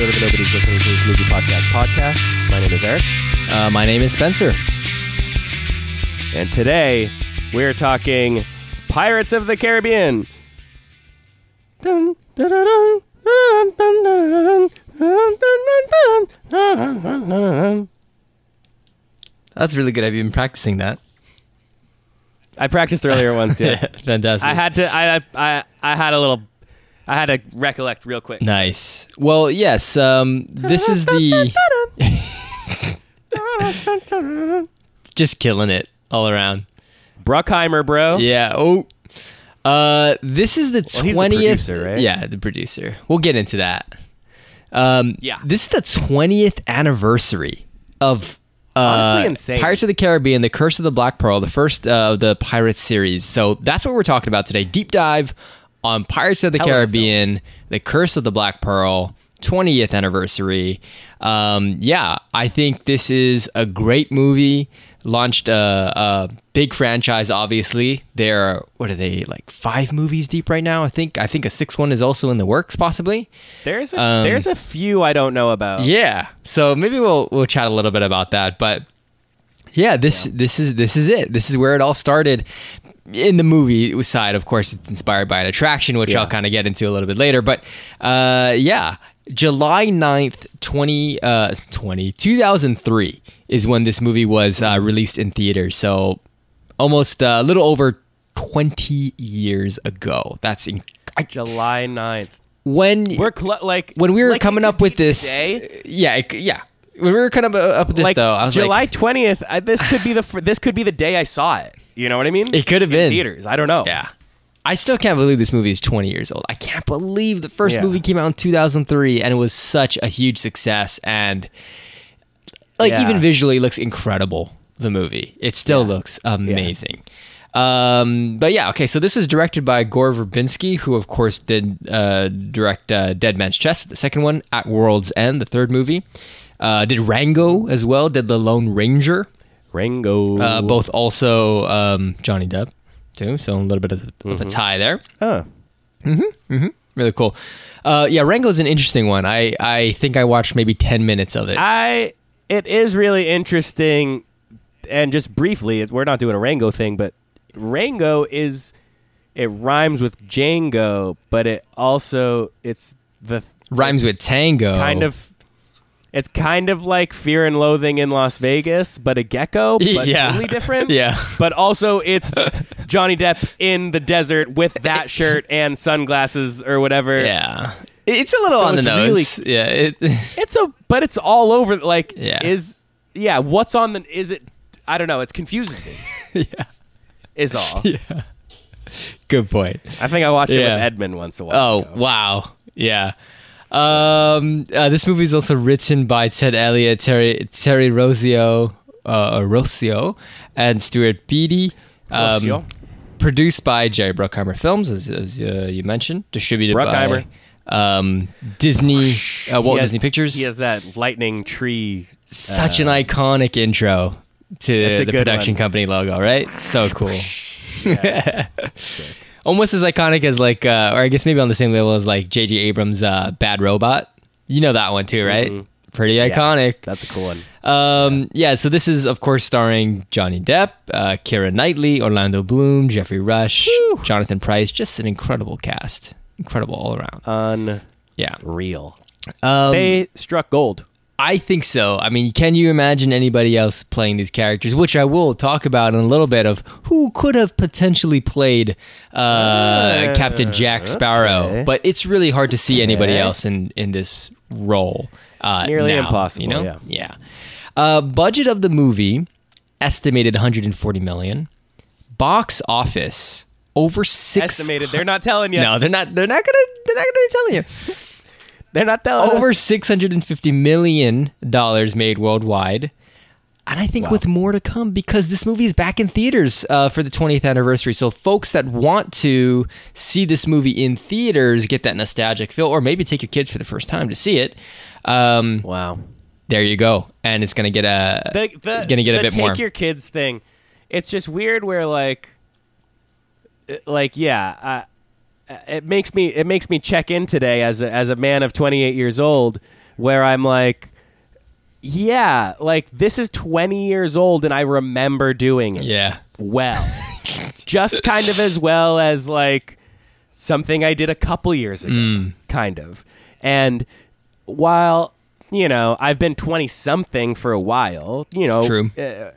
episode of the Nobody's Listening to This Movie Podcast podcast. My name is Eric. Uh, my name is Spencer. And today we're talking Pirates of the Caribbean. Dun, dun, dun, that's really good. I've been practicing that. I practiced earlier once. Yeah, fantastic. I had to. I, I I had a little I had to recollect real quick. nice. Well, yes. Um, this is the just killing it all around. Bruckheimer, bro. Yeah. Oh. Uh, this is the Well, he's the twentieth. producer, right? Yeah, the producer. We'll get into that. Um, Yeah. This is the twentieth anniversary of. Uh, Honestly insane. Pirates of the Caribbean, The Curse of the Black Pearl, the first uh, of the Pirates series. So that's what we're talking about today. Deep dive on Pirates of the Hell Caribbean, The Curse of the Black Pearl, 20th anniversary. Um, yeah, I think this is a great movie. Launched a, a big franchise. Obviously, there. Are what are they like? Five movies deep right now. I think. I think a sixth one is also in the works, possibly. There's a, Um, there's a few I don't know about. Yeah. So maybe we'll we'll chat a little bit about that. But yeah, this this is this is it. This is where it all started. In the movie side, of course, it's inspired by an attraction, which Yeah. I'll kind of get into a little bit later. But uh, yeah, July 9th, 20, uh, 20, 2003 is when this movie was uh, released in theaters. So almost uh, a little over 20 years ago. That's in- I, July 9th. when We're cl- like when we were like coming up with this, today. yeah, it, yeah, when we were kind of uh, up with this like though, I was July like, twentieth. This could be the this could be the day I saw it. You know what I mean? It could have been. theaters. I don't know. yeah. I still can't believe this movie is 20 years old. I can't believe the first Yeah. movie came out in 2003 and it was such a huge success and like Yeah. even visually looks incredible. The movie, it still looks amazing. Um, but yeah, okay. So this is directed by Gore Verbinski, who of course did uh, direct uh, Dead Man's Chest, the second one, At World's End, the third movie. Uh, did Rango as well? Did The Lone Ranger? Rango. Uh, both also um, Johnny Depp too. So a little bit of, of Mm-hmm. a tie there. Huh. Really cool. Uh, yeah, Rango's an interesting one. I I think I watched maybe ten minutes of it. I. It is really interesting, and just briefly, we're not doing a Rango thing, but Rango is. It rhymes with Django, but it also it's the Rhymes it's with tango. kind of. It's kind of like Fear and Loathing in Las Vegas, but a gecko, but Yeah. totally different. Yeah. But also, it's Johnny Depp in the desert with that shirt and sunglasses or whatever. Yeah. It's a little So on the nose. yeah. It, It's a, but it's all over. Like, Yeah. is yeah. What's on the? Is it? I don't know. It confuses me. yeah. Is all. Yeah. Good point. I think I watched it with Edmund once a while. Oh ago. wow. Yeah. Um, uh, this movie is also written by Ted Elliott, Terry Terry Rosio, uh, or Rossio, and Stuart Beattie. Um, Rossio. produced by Jerry Bruckheimer Films, as, as uh, you mentioned. Distributed Bruckheimer. by um, Disney, uh, Walt has- Disney Pictures. He has that lightning tree. Such an iconic intro to the production one. company logo, right? So cool. Almost as iconic as like, uh, or I guess maybe on the same level as like J.J. Abrams' uh, Bad Robot. You know that one too, right? Pretty iconic. That's a cool one. Um, yeah, so this is, of course, starring Johnny Depp, uh, Keira Knightley, Orlando Bloom, Geoffrey Rush, Jonathan Pryce. Just an incredible cast. Incredible all around. Yeah. Real. Um, they struck gold. I think so. I mean, can you imagine anybody else playing these characters? Which I will talk about in a little bit of who could have potentially played uh, Captain Jack Sparrow. okay. But it's really hard to see anybody Okay. else in in this role. Uh, Nearly now, impossible, You know? yeah. Yeah. Uh, budget of the movie estimated 140 million. Box office over six. Estimated. They're not telling you. No, they're not. They're not gonna. They're not gonna be telling you They're not telling over us. 650 million dollars made worldwide. And i think with more to come because this movie is back in theaters uh, for the 20th anniversary. So folks that want to see this movie in theaters get that nostalgic feel or maybe take your kids for the first time to see it. Um, Wow. there you go. And it's gonna get a the, the, gonna get a bit take more your kids thing. It's just weird where like uh, like yeah it makes me it makes me check in today as a, as a man of 28 years old, where I'm like, yeah, like this is 20 years old, and I remember doing it Yeah. well, just kind of as well as like something I did a couple years ago, Mm. kind of. And while you know I've been 20 something for a while, you know, True. uh,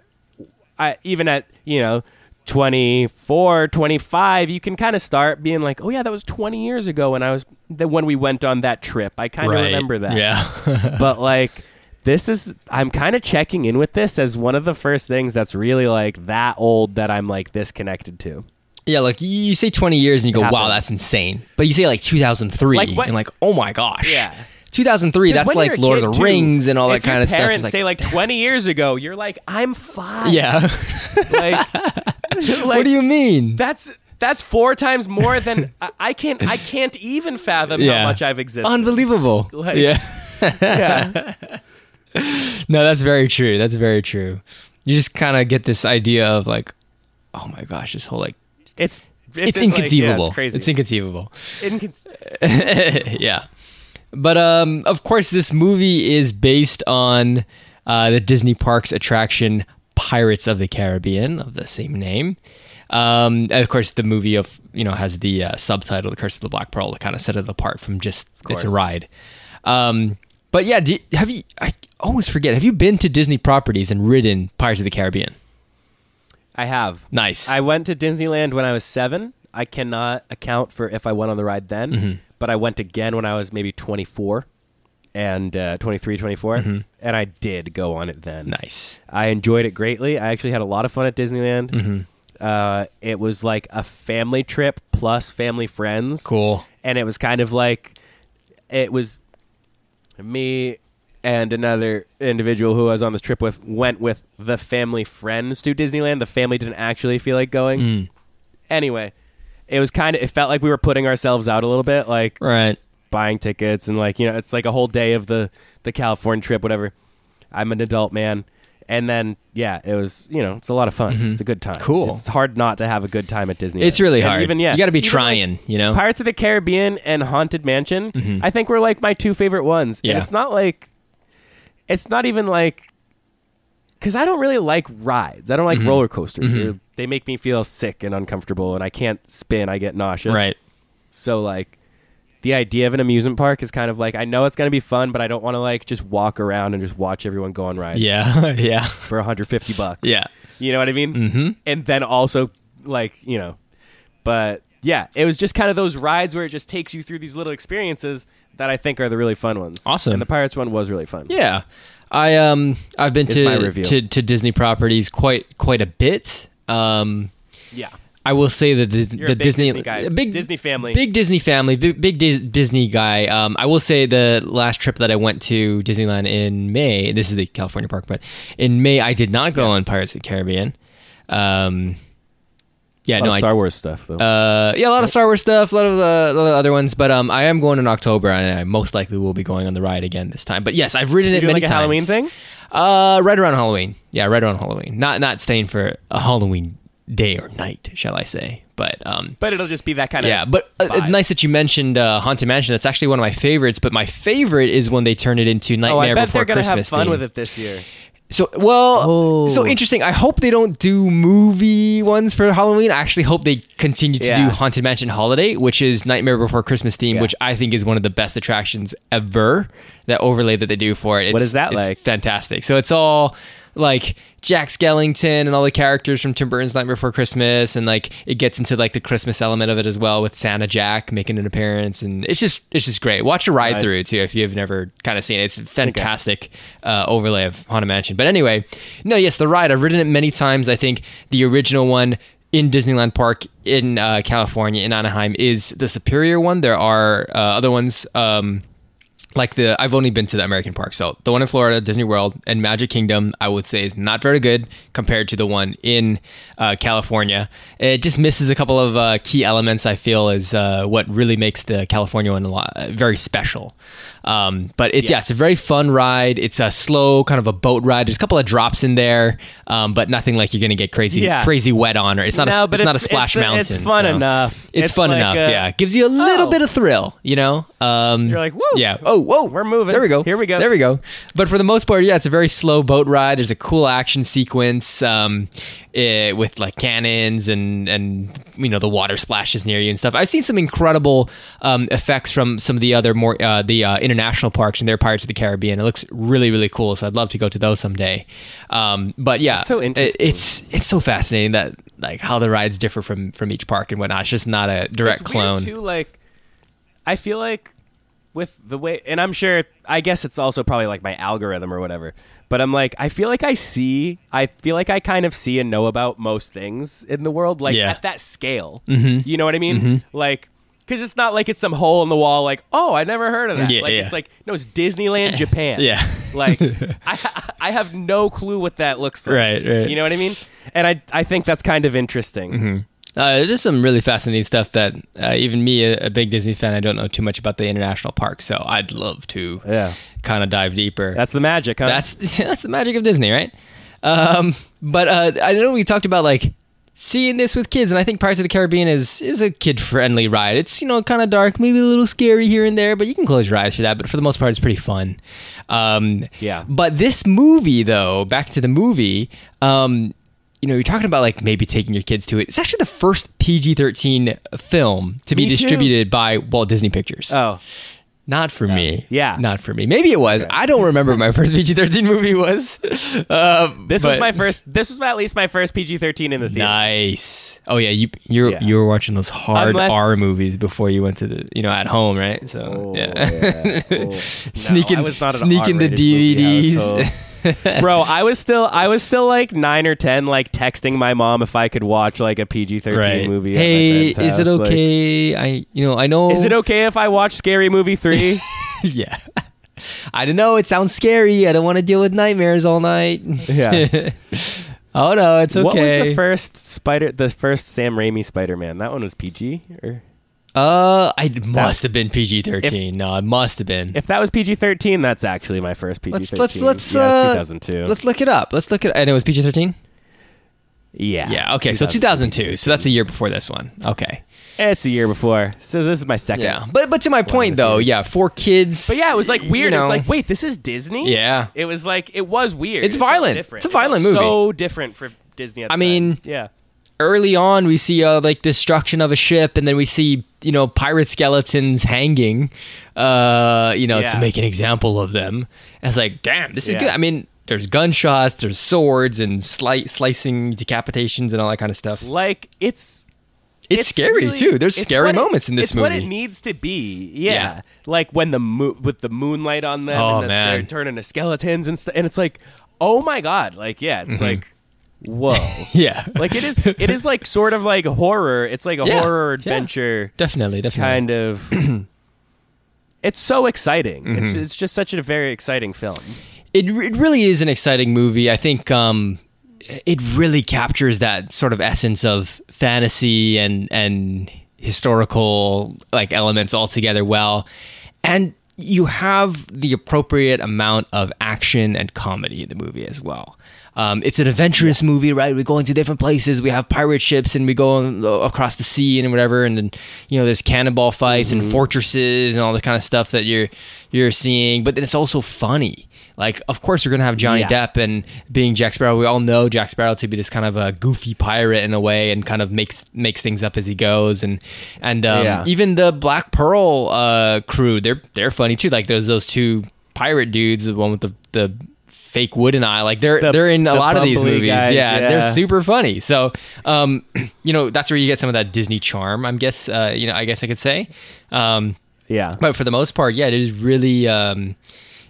I even at you know 24 25 you can kind of start being like oh yeah that was 20 years ago when i was the, when we went on that trip i kind of Right. remember that Yeah. but like this is i'm kind of checking in with this as one of the first things that's really like that old that i'm like this connected to yeah, like you- say 20 years and you go, wow, that's insane. But you say like 2003 Like, what- and like, oh my gosh. Yeah. 2003, 'Cause that's like Lord of the too, Rings and all that kind of stuff. parents It's say like 20 years ago you're like i'm five yeah. like, what do you mean? that's that's four times more than I, can't i can't even fathom Yeah. how much i've existed Unbelievable. Like- yeah. yeah No, that's very true. That's very true. You just kind of get this idea of like, oh my gosh, this whole like, it's it's, in, like, yeah, inconceivable. it's crazy It's inconceivable. Incon- yeah. But um, of course, this movie is based on uh, the Disney Parks attraction Pirates of the Caribbean of the same name. Um, of course, the movie of you know has the uh, subtitle "The Curse of the Black Pearl" to kind of set it apart from just it's a ride. Um, but yeah, do, have you? I always forget. Have you been to Disney properties and ridden Pirates of the Caribbean? I have. Nice. I went to Disneyland when I was seven. I cannot account for if I went on the ride then, Mm-hmm. but I went again when I was maybe 24 and uh, 23, 24, and I did go on it then. Mm-hmm. nice. I enjoyed it greatly. I actually had a lot of fun at Disneyland. Mm-hmm. Uh, it was like a family trip plus family friends. Cool. and it was kind of like it was me and another individual who I was on this trip with went with the family friends to Disneyland. The family didn't actually feel like going. Mm. Anyway, it was kind of it felt like we were putting ourselves out a little bit, like Right. Buying tickets and like you know it's like a whole day of the the California trip, whatever. I'm an adult man. And then, yeah, it was, you know, it's a lot of fun. It's a good time. Mm-hmm. Cool. It's hard not to have a good time at Disney. It's really And hard. Even, yeah. You got to be even, like, trying, you know? Pirates of the Caribbean and Haunted Mansion, I think were like my two favorite ones. Yeah. And it's not like, it's not even like, because I don't really like rides. I don't Mm-hmm. like roller coasters. They're They make me feel sick and uncomfortable, and I can't spin. I get nauseous. right. So like, the idea of an amusement park is kind of like I know it's gonna be fun, but I don't want to like just walk around and just watch everyone go on rides Yeah. yeah. for 150 bucks. Yeah. You know what I mean? Mm-hmm. And then also, like, you know, but yeah, it was just kind of those rides where it just takes you through these little experiences that I think are the really fun ones. Awesome. And the Pirates one was really fun. Yeah, I um I've been to, to to Disney properties quite quite a bit. Um, Yeah. I will say that the, the a big Disney, Disney guy. big Disney family. big Disney family, big big Dis- Disney guy. Um, I will say the last trip that I went to Disneyland in May. This is the California park, but in May I did not go on Pirates of the Caribbean. Um, yeah, A lot no, of I Star Wars stuff though. uh, yeah, a lot of Star Wars stuff, a lot of the, a lot of other ones, but um, I am going in October, and I most likely will be going on the ride again this time. But yes, I've ridden you it doing many like a times. Halloween thing? Uh, right around Halloween. Yeah, right around Halloween. Not not staying for a Halloween day or night, shall I say? But um, But it'll just be that kind of yeah. But uh, nice that you mentioned uh, Haunted Mansion. That's actually one of my favorites. But my favorite is when they turn it into Nightmare Oh, I bet Before they're Christmas. have fun theme. with it this year. So well, Oh. so interesting. I hope they don't do movie ones for Halloween. I actually hope they continue to do Haunted Mansion Holiday, which is Nightmare Before Christmas theme, Yeah. which I think is one of the best attractions ever. That overlay that they do for it. It's, What is that it's like? Fantastic. So it's all like Jack Skellington and all the characters from Tim Burton's Nightmare Before Christmas, and like it gets into like the Christmas element of it as well with Santa Jack making an appearance, and it's just it's just great. Watch a ride Nice. through too if you've never kind of seen it. It's a fantastic uh, overlay of Haunted Mansion. But anyway, no, yes, the ride I've ridden it many times. I think the original one in Disneyland Park in uh, California in Anaheim is the superior one. There are uh, other ones. Um, like the I've only been to the American park, so the one in Florida, Disney World, and Magic Kingdom, I would say is not very good compared to the one in uh, California. It just misses a couple of uh, key elements. I feel is uh, what really makes the California one a lot very special. Um, but it's yeah. yeah. it's a very fun ride. It's a slow kind of a boat ride. There's a couple of drops in there, um, but nothing like you're gonna get crazy yeah. crazy wet on or it's not no, a, but it's, it's, not a splash it's, mountain. It's fun so. enough. It's, it's fun like enough. A, yeah, gives you a little oh. bit of thrill. You know, um, you're like, whoa, yeah, oh, whoa, we're moving. There we go. Here we go. There we go. But for the most part, yeah, it's a very slow boat ride. There's a cool action sequence um, it, eh, with like cannons and and you know the water splashes near you and stuff. I've seen some incredible um, effects from some of the other more uh, the uh, international parks and their Pirates of the Caribbean. It looks really really cool. So I'd love to go to those someday. Um, but yeah, so interesting. It, it's it's so fascinating that like how the rides differ from from each park and whatnot. It's just not a direct it's clone. too, like I feel like with the way, and I'm sure, I guess it's also probably like my algorithm or whatever. But I'm like, I feel like I see, I feel like I kind of see and know about most things in the world, like yeah. at that scale. Mm-hmm. You know what I mean? Mm-hmm. Like, because it's not like it's some hole in the wall, like, oh, I never heard of that. Yeah, like, yeah. it's like, no, it's Disneyland Japan. yeah. Like, I, I have no clue what that looks like. Right, right. You know what I mean? And I, I think that's kind of interesting. Mm-hmm. Uh, just some really fascinating stuff that uh, even me, a, a, big Disney fan, I don't know too much about the international park. so I'd love to yeah. kind of dive deeper. That's the magic, huh? That's that's the magic of Disney, right? Um, but uh, I know we talked about like seeing this with kids, and I think Pirates of the Caribbean is is a kid friendly ride. It's you know kind of dark, maybe a little scary here and there, but you can close your eyes for that. But for the most part, it's pretty fun. Um, yeah. But this movie, though, back to the movie. Um, you know, you're talking about like maybe taking your kids to it. It's actually the first PG-13 film to be distributed by Walt Disney Pictures. Oh. Not for yeah. me. Yeah. Not for me. Maybe it was. Okay. I don't remember my first PG 13 movie was. Uh, this was my first. This was at least my first PG 13 in the theater. Nice. Oh, yeah. You you yeah. you were watching those hard Unless, R movies before you went to the, you know, at home, right? So, oh, yeah. yeah. Oh. sneaking, no, sneaking the DVDs. Bro, I was still I was still like nine or ten, like texting my mom if I could watch like a PG thirteen right. movie. Hey, is house. it okay? Like, I you know I know. Is it okay if I watch Scary Movie three? yeah. I don't know. It sounds scary. I don't want to deal with nightmares all night. Yeah. oh no, it's okay. What was the first Spider? The first Sam Raimi Spider Man. That one was PG or uh, I must have been PG thirteen. No, it must have been. If that was PG thirteen, that's actually my first PG thirteen. Let's let's let's yeah, uh, two thousand two. Let's look it up. Let's look it. And it was PG thirteen. Yeah. Yeah. Okay. So two thousand two. So that's a year before this one. Okay. It's a year before. So this is my second. Yeah. But but to my point though, years. yeah, for kids. But yeah, it was like weird. You know, it's like wait, this is Disney. Yeah. It was like it was weird. It's it violent. It's a violent it movie. So different for Disney. I time. mean, yeah early on we see uh, like destruction of a ship and then we see you know pirate skeletons hanging uh you know yeah. to make an example of them and it's like damn this is yeah. good i mean there's gunshots there's swords and sli- slicing decapitations and all that kind of stuff like it's it's, it's scary really, too. There's scary moments it, in this it's movie. It's what it needs to be. Yeah, yeah. like when the mo- with the moonlight on them, oh, and man. they're turning to skeletons and stuff. And it's like, oh my god, like yeah, it's mm-hmm. like whoa. Yeah. Like it is it is like sort of like horror. It's like a yeah, horror adventure yeah. definitely definitely. kind of it's so exciting. Mm-hmm. it's, it's just such a very exciting film. It, it really is an exciting movie. I think um it really captures that sort of essence of fantasy and and historical like elements all together well. And you have the appropriate amount of action and comedy in the movie as well um, it's an adventurous movie, right? We're going to different places. We have pirate ships, and we go across the sea and whatever. And then you know, there's cannonball fights mm-hmm. and fortresses and all the kind of stuff that you're you're seeing. But then it's also funny. Like, of course, we're gonna have Johnny yeah. Depp and being Jack Sparrow. We all know Jack Sparrow to be this kind of a goofy pirate in a way, and kind of makes makes things up as he goes. And and um, yeah. even the Black Pearl uh, crew, they're they're funny too. Like there's those two pirate dudes, the one with the the fake wooden eye. Like they're the, they're in a lot of these movies. Guys, yeah, yeah, they're super funny. So, um, you know, that's where you get some of that Disney charm. I guess, uh, you know, I guess I could say. Um, yeah. But for the most part, yeah, it is really, um,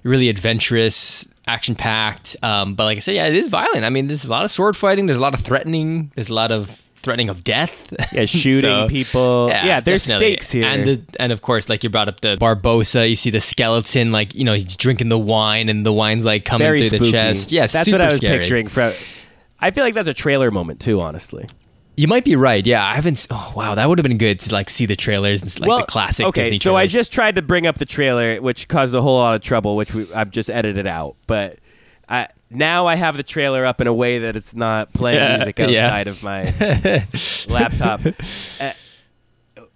really adventurous, action packed. Um, but like I said, yeah, it is violent. I mean, there's a lot of sword fighting. There's a lot of threatening. There's a lot of threatening of death. Yeah, shooting So, people. Yeah, yeah there's definitely. stakes here. and the, and of course, like you brought up the Barbossa, you see the skeleton, like you know, he's drinking the wine, and the wine's like coming very through spooky. the chest. Yeah, that's what I was scary. picturing. From, I feel like that's a trailer moment too. Honestly, You might be right. Yeah, I haven't. Oh wow, that would have been good to like see the trailers and like the classic. Okay, Disney so I just tried to bring up the trailer, which caused a whole lot of trouble, which we, I've just edited out. But I, now I have the trailer up in a way that it's not playing Yeah, music yeah. outside of my laptop.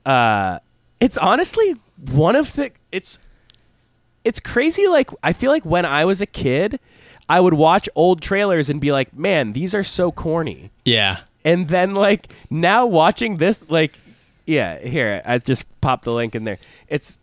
Uh, uh, it's honestly one of the. It's it's crazy. Like I feel like when I was a kid, I would watch old trailers and be like, "Man, these are so corny." yeah. and then like now watching this like yeah here i just popped the link in there it's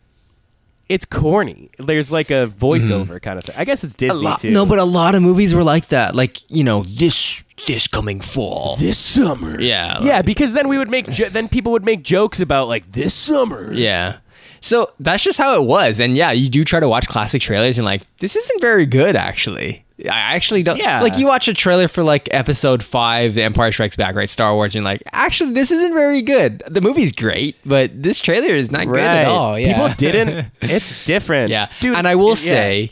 it's corny there's like a voiceover kind of thing i guess it's Mm-hmm. Disney lot, too no, but a lot of movies were like that. Like you know, this this coming fall. this summer yeah, yeah because then we would make jo- then people would make jokes about like this summer Yeah. So that's just how it was. And yeah, you do try to watch classic trailers and like, this isn't very good actually. I actually don't Yeah. like you watch a trailer for like episode five, The Empire Strikes Back, right? Star Wars, and you're like, actually this isn't very good. The movie's great, but this trailer is not good at all. Yeah. people didn't it's different Yeah. dude and I will yeah. say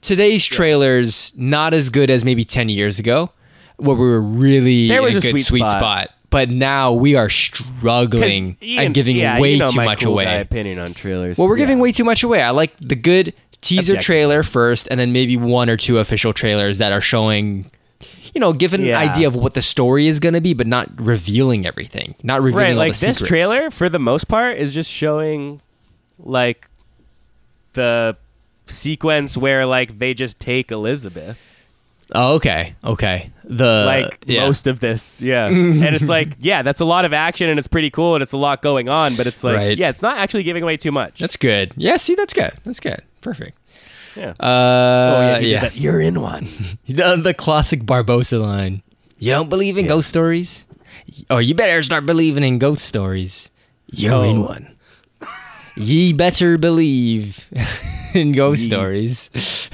today's trailers not as good as maybe 10 years ago where we were really There in was a a good sweet sweet spot. spot. But now we are struggling Ian- and giving yeah, way you know too much cool away. opinion on trailers Well, we're giving way too much away. I like the good teaser Objective. trailer first, and then maybe one or two official trailers that are showing, you know, giving Yeah. an idea of what the story is going to be, but not revealing everything, not revealing right like this secrets. trailer for the most part is just showing like the sequence where like they just take elizabeth Oh, okay, okay. The like yeah. most of this yeah and it's like yeah that's a lot of action and it's pretty cool and it's a lot going on but it's like Right. yeah it's not actually giving away too much That's good. Yeah, see, that's good. That's good. Perfect. yeah Uh, oh yeah, did yeah. that. you're in one The, the classic Barbossa line. You don't believe in Yeah. ghost stories? Or you better start believing in ghost stories. You're Oh. in one. Ye better believe in ghost stories.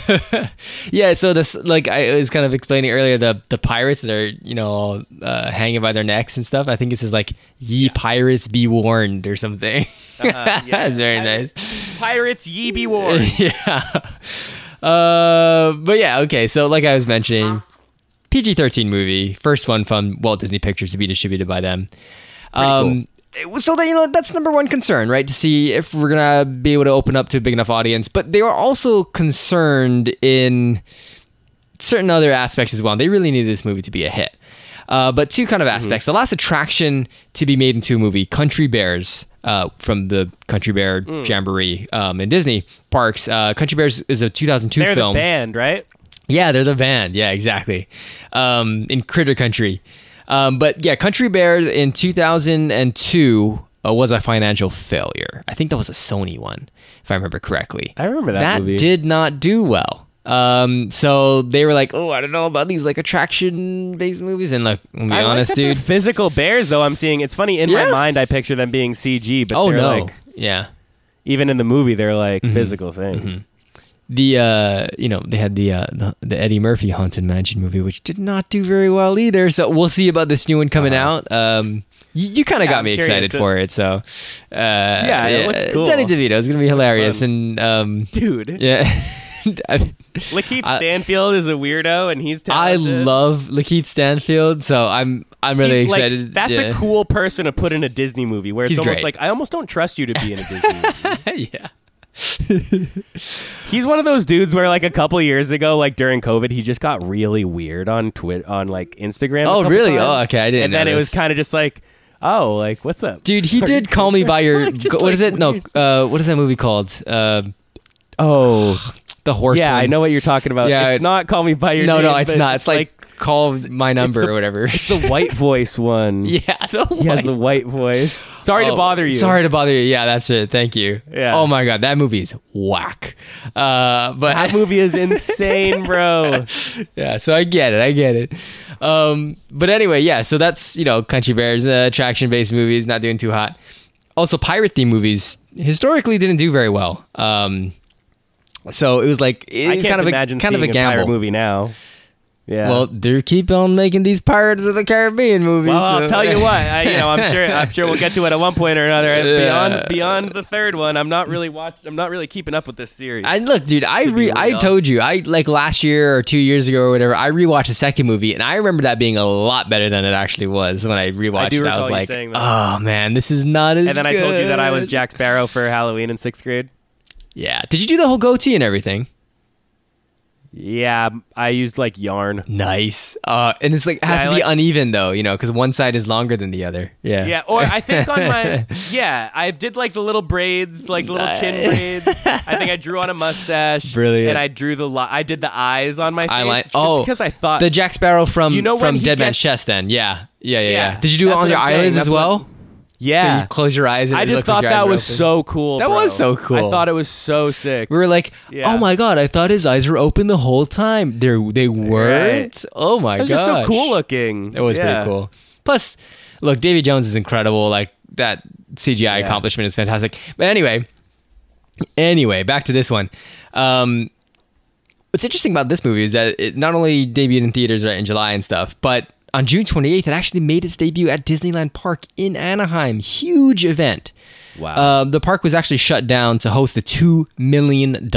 yeah, so this like I was kind of explaining earlier the the pirates that are you know uh, hanging by their necks and stuff. I think it says like "Ye pirates be warned" or something. Uh-huh, yeah. That's very I- nice. pirates ye be warned yeah. Uh, but yeah, okay. So like I was mentioning, PG thirteen movie, first one from Walt Disney Pictures to be distributed by them. Um, was- so that you know that's number one concern, right? To see if we're gonna be able to open up to a big enough audience. But they were also concerned in certain other aspects as well. They really needed this movie to be a hit. Uh, but two kind of aspects. The last attraction to be made into a movie, Country Bears, uh, from the Country Bear Jamboree um, in Disney parks. Uh, Country Bears is a 2002 they're film. the band right Yeah, they're the band. Yeah, exactly. Um, in Critter Country. Um, but yeah, Country Bears in 2002 uh, was a financial failure. I think that was a Sony one, if I remember correctly. i remember that, that movie did not do well. Um, so they were like, "Oh, I don't know about these like attraction-based movies." And like, be I honest, they're dude. physical bears though i'm seeing it's funny in Yeah. my mind i picture them being cg but Oh they're no, like yeah. even in the movie they're like Mm-hmm. physical things the uh you know they had the uh the, the Eddie Murphy haunted mansion movie which did not do very well either so we'll see about this new one coming Uh-huh. out um you, you kind of Yeah, got I'm me excited for it so uh yeah it looks cool. Danny DeVito is gonna be hilarious and um dude yeah I, Lakeith I- Stanfield is a weirdo and he's I love Lakeith Stanfield so I'm I'm really He's like- excited that's yeah. a cool person to put in a Disney movie where it's He's almost great. like I almost don't trust you to be in a Disney movie. yeah He's one of those dudes where like a couple years ago, like during COVID, he just got really weird on Twitter on like Instagram. Oh, really? Oh, okay, I didn't And then it was kind of just like, oh, like what's up, dude he Are did call me by your Like, what like, is it no uh what is that movie called uh Oh, the horse yeah. I know what you're talking about. Yeah, it's not call me by your no name. no it's not it's like, call my number the- or whatever it's the white voice one. yeah the He has the white voice. Sorry to Oh, bother you. Sorry to bother you. Yeah, that's it. Thank you. Yeah. Oh my god, that movie is whack. Uh, but That movie is insane, bro. yeah, so I get it. I get it. Um, but anyway, yeah. So that's you know, Country Bears, uh, attraction based movies, not doing too hot. Also, pirate theme movies historically didn't do very well. Um, so it was like it's I can't kind of a kind of a seeing pirate gamble. movie now. Yeah. Well, they keep on making these Pirates of the Caribbean movies. Well, I'll so- tell you what. I, you know, I'm sure. I'm sure we'll get to it at one point or another. Yeah. Beyond beyond the third one, I'm not really watch. I'm not really keeping up with this series. I look, dude. I re- I told you. I like last year or two years ago or whatever. I rewatched the second movie, and I remember that being a lot better than it actually was when I rewatched do it. I was recall like, saying that. oh man, this is not as. and then I told you that I was. Jack Sparrow for Halloween in sixth grade. Yeah. Did you do the whole goatee and everything? Yeah, I used like yarn. Nice. Uh, and it's like it has Yeah, to be like- uneven though, you know, because one side is longer than the other. Yeah. Yeah, or I think on my yeah, I did like the little braids, like little chin braids. I think I drew on a mustache. Brilliant. And I drew the li- I did the eyes on my face. Oh, because I thought the Jack Sparrow from You know from Dead Man's Chest. Then, yeah, yeah, yeah, yeah. Yeah, Did you do it on your eyelids as what- well? So yeah. you close your eyes. And I just like thought that was open. so cool. That bro. was so cool. I thought it was so sick. We were like, Yeah. oh my god, I thought his eyes were open the whole time. They they weren't. Oh my god, just so cool looking. It was Yeah. pretty cool. Plus, look, Davy Jones is incredible. Like that CGI Yeah. accomplishment is fantastic. But anyway, anyway, back to this one. Um, what's interesting about this movie is that it not only debuted in theaters right in July and stuff, but on June 28th, it actually made its debut at Disneyland Park in Anaheim. Huge event. Wow. Uh, the park was actually shut down to host the $2 million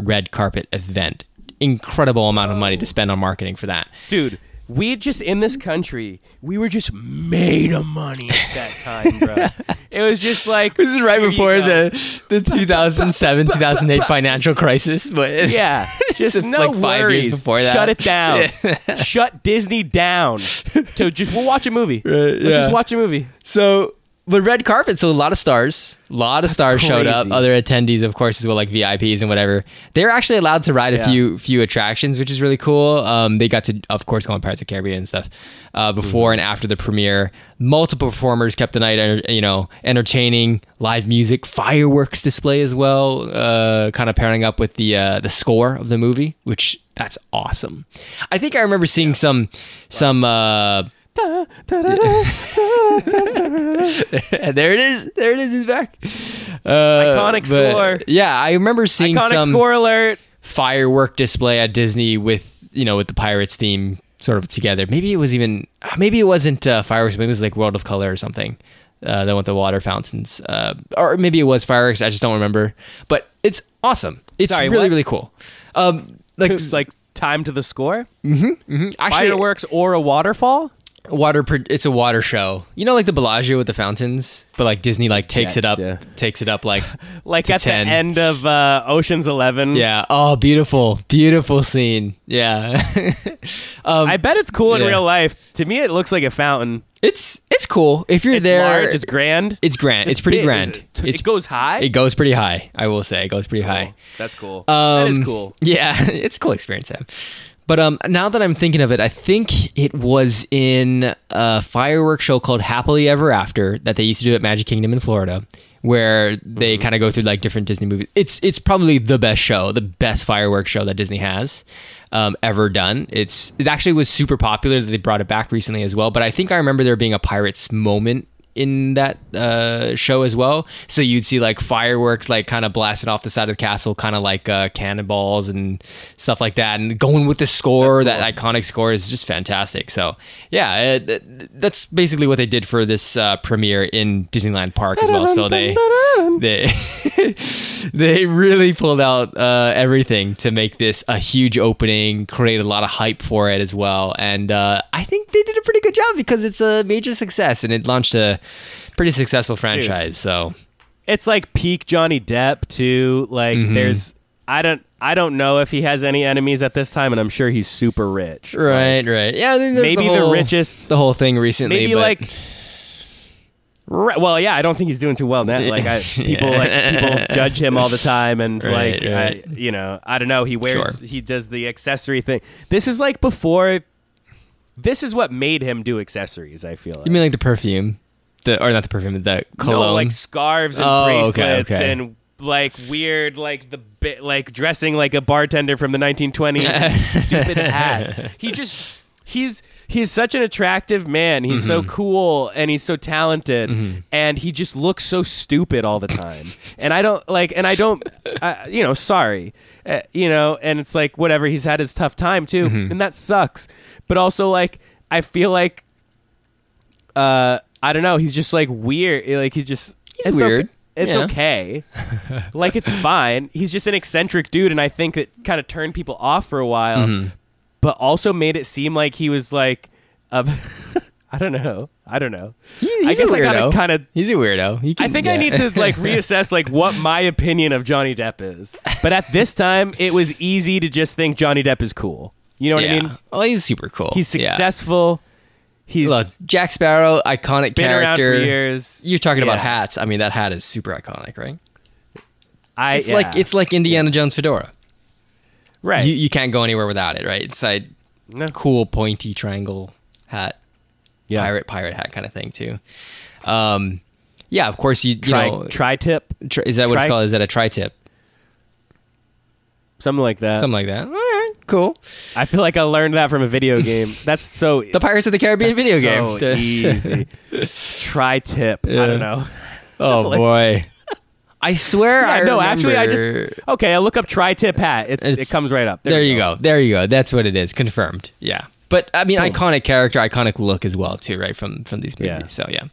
red carpet event. Incredible amount of money to spend on marketing for that. Dude, we just in this country, we were just made of money at that time, bro. it was just like This is right you before the, the 2007 2008 financial crisis. But Yeah, just Just no like five years worries. before that. Shut it down. Shut Disney down. To just we'll watch a movie. Right, Let's just watch a movie. So, but red carpet, so a lot of stars, a lot of stars showed up. Other attendees, of course, as well, like VIPs and whatever. They're actually allowed to ride a Yeah. few few attractions, which is really cool. Um, they got to, of course, go on Pirates of Caribbean and stuff uh, before and after the premiere. Multiple performers kept the night, you know, entertaining. Live music, fireworks display as well, uh, kind of pairing up with the uh, the score of the movie, which that's awesome. I think I remember seeing some some. Uh, there it is. There it is. He's back. Uh, Iconic score. Yeah, I remember seeing Iconic some score alert. firework display at Disney with you know with the Pirates theme sort of together. Maybe it was even maybe it wasn't uh, fireworks. Maybe it was like World of Color or something. Uh, that with the water fountains, uh, or maybe it was fireworks. I just don't remember. But it's awesome. It's Sorry, really what? really cool. Um, like It's like time to the score. mm-hmm actually, Fireworks or a waterfall. Water pro- it's a water show you know like the bellagio with the fountains but like disney like takes it up yeah. takes it up like Like To at 10. the end of uh, Ocean's Eleven. yeah oh beautiful beautiful scene yeah um I bet it's cool in real life. To me, it looks like a fountain. it's it's cool if you're It's there large. It's grand. it's grand it's, pretty big. grand It, it's, it goes high. it goes pretty high i will say it goes pretty high That's cool. Um, that is cool. Yeah, it's a cool experience, Sam. But um, now that I'm thinking of it, I think it was in a fireworks show called Happily Ever After that they used to do at Magic Kingdom in Florida, where they Mm-hmm. kind of go through like different Disney movies. It's it's probably the best show, the best fireworks show that Disney has um, ever done. It's it actually was super popular that they brought it back recently as well. But I think I remember there being a pirates moment in that uh, show as well. So you'd see like fireworks like kind of blasting off the side of the castle, kind of like uh, cannonballs and stuff like that. And going with the score, that iconic score is just fantastic. So yeah, uh, th- that's basically what they did for this uh, premiere in Disneyland Park as well. So they they they really pulled out uh, everything to make this a huge opening, create a lot of hype for it as well, and uh, I think they did a pretty good job because it's a major success and it launched a pretty successful franchise. So It's like peak Johnny Depp too. Like Mm-hmm. there's I don't I don't know if he has any enemies at this time, and I'm sure he's super rich. right, right, yeah, I think Maybe the, the richest- the whole thing recently. Maybe but- like. Right, well, yeah, I don't think he's doing too well now. Like I, people, like people judge him all the time, and Right, like, right. I, you know, I don't know. He wears, Sure. he does the accessory thing. This is like before. This is what made him do accessories. I feel. Like. you mean like the perfume, the or not the perfume, the cologne. No, like scarves and Oh, bracelets okay. and like weird, like the bit, like dressing like a bartender from the 1920s. stupid hats. He just he's he's such an attractive man. He's so cool and he's so talented, and he just looks so stupid all the time. and I don't like, and I don't, uh, you know, sorry, uh, you know, and it's like whatever. He's had his tough time too, and that sucks. But also, like, I feel like, uh, I don't know. He's just like weird. Like he's just He's it's weird. Okay. It's Yeah. okay. like it's fine. He's just an eccentric dude, and I think it kind of turned people off for a while, Mm-hmm. but also made it seem like he was like, a, I don't know, I don't know. He- I he's guess a I gotta weirdo. kind of. He's a weirdo. He I can- think I need to like reassess like what my opinion of Johnny Depp is. But at this time, it was easy to just think Johnny Depp is cool. You know what yeah. I mean? Oh, he's super cool. He's Yeah. successful. He's Look, Jack Sparrow, iconic been around character. for years. You're talking about hats. I mean, that hat is super iconic, right? I, It's like it's like Indiana Jones fedora. right. You you can't go anywhere without it, right? It's like No. cool pointy triangle hat, Yeah. pirate pirate hat kind of thing too. Um, yeah, of course you, you Tri know. tri tip, tri- is that what tri- it's called? Is that a tri-tip? something like that. Something like that. Cool. I feel like I learned that from a video game. That's so The Pirates of the Caribbean video so game. easy. Tri tip. I don't know. oh Like- boy. I swear I Yeah, no, actually, I just okay. I look up tri tip hat. It's, it comes right up. There, we you go. There you go. That's what it is. Confirmed. Yeah. But I mean, Boom. iconic character, iconic look as well, too, right? From from these movies. Yeah. So yeah,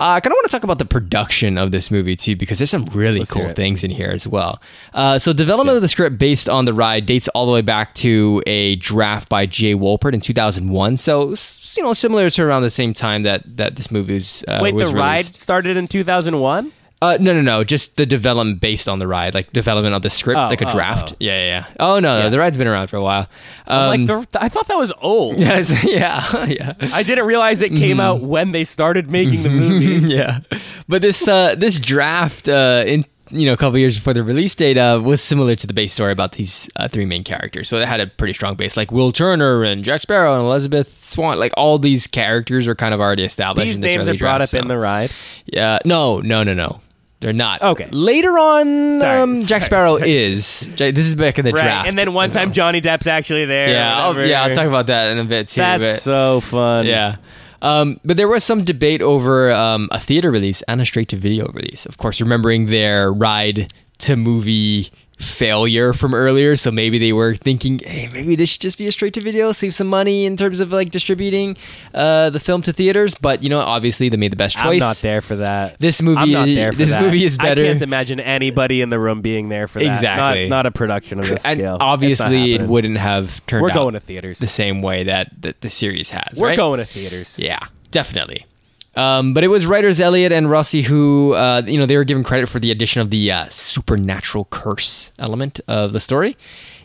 uh, I kind of want to talk about the production of this movie too, because there's some really Let's cool things in here as well. Uh, so development of the script based on the ride dates all the way back to a draft by Jay Wolpert in 2001. So you know, similar to around the same time that that this movie was. Uh, Wait, was the ride started in 2001. Uh, no, no, no. Just the development based on the ride, like development of the script, Oh, like a oh, draft. oh. Yeah, yeah, yeah. Oh no, Yeah. the ride's been around for a while. Um, like the, I thought that was old. Yes, yeah, yeah. I didn't realize it came out when they started making the movie. yeah. But this uh, this draft uh, in you know a couple years before the release date uh, was similar to the base story about these uh, three main characters. So it had a pretty strong base, like Will Turner and Jack Sparrow and Elizabeth Swann. Like all these characters are kind of already established. These in this names are brought draft, up in the ride. Yeah, no, no, no, no. They're not. Okay. Later on, Sorry, um, sorry, Jack Sparrow sorry, is. This is back in the Right, draft. and then one time Johnny Depp's actually there. yeah, I'll, yeah, I'll talk about that in a bit too. That's but- so fun. Yeah. Um, but there was some debate over um, a theater release and a straight to video release. Of course, remembering their ride to movie failure from earlier. So maybe they were thinking, hey, maybe this should just be a straight to video, save some money in terms of like distributing uh, the film to theaters. But, you know, obviously they made the best choice. I'm not there for that. This movie, I'm not there for this that. movie is better. I can't imagine anybody in the room being there for that. Exactly. Not, not a production of this and scale. Obviously it wouldn't have turned We're out going to theaters. the same way that, that the series has. We're right? going to theaters. Yeah, definitely. Um, but it was writers Elliott and Rossi who, uh, you know, they were given credit for the addition of the uh, supernatural curse element of the story.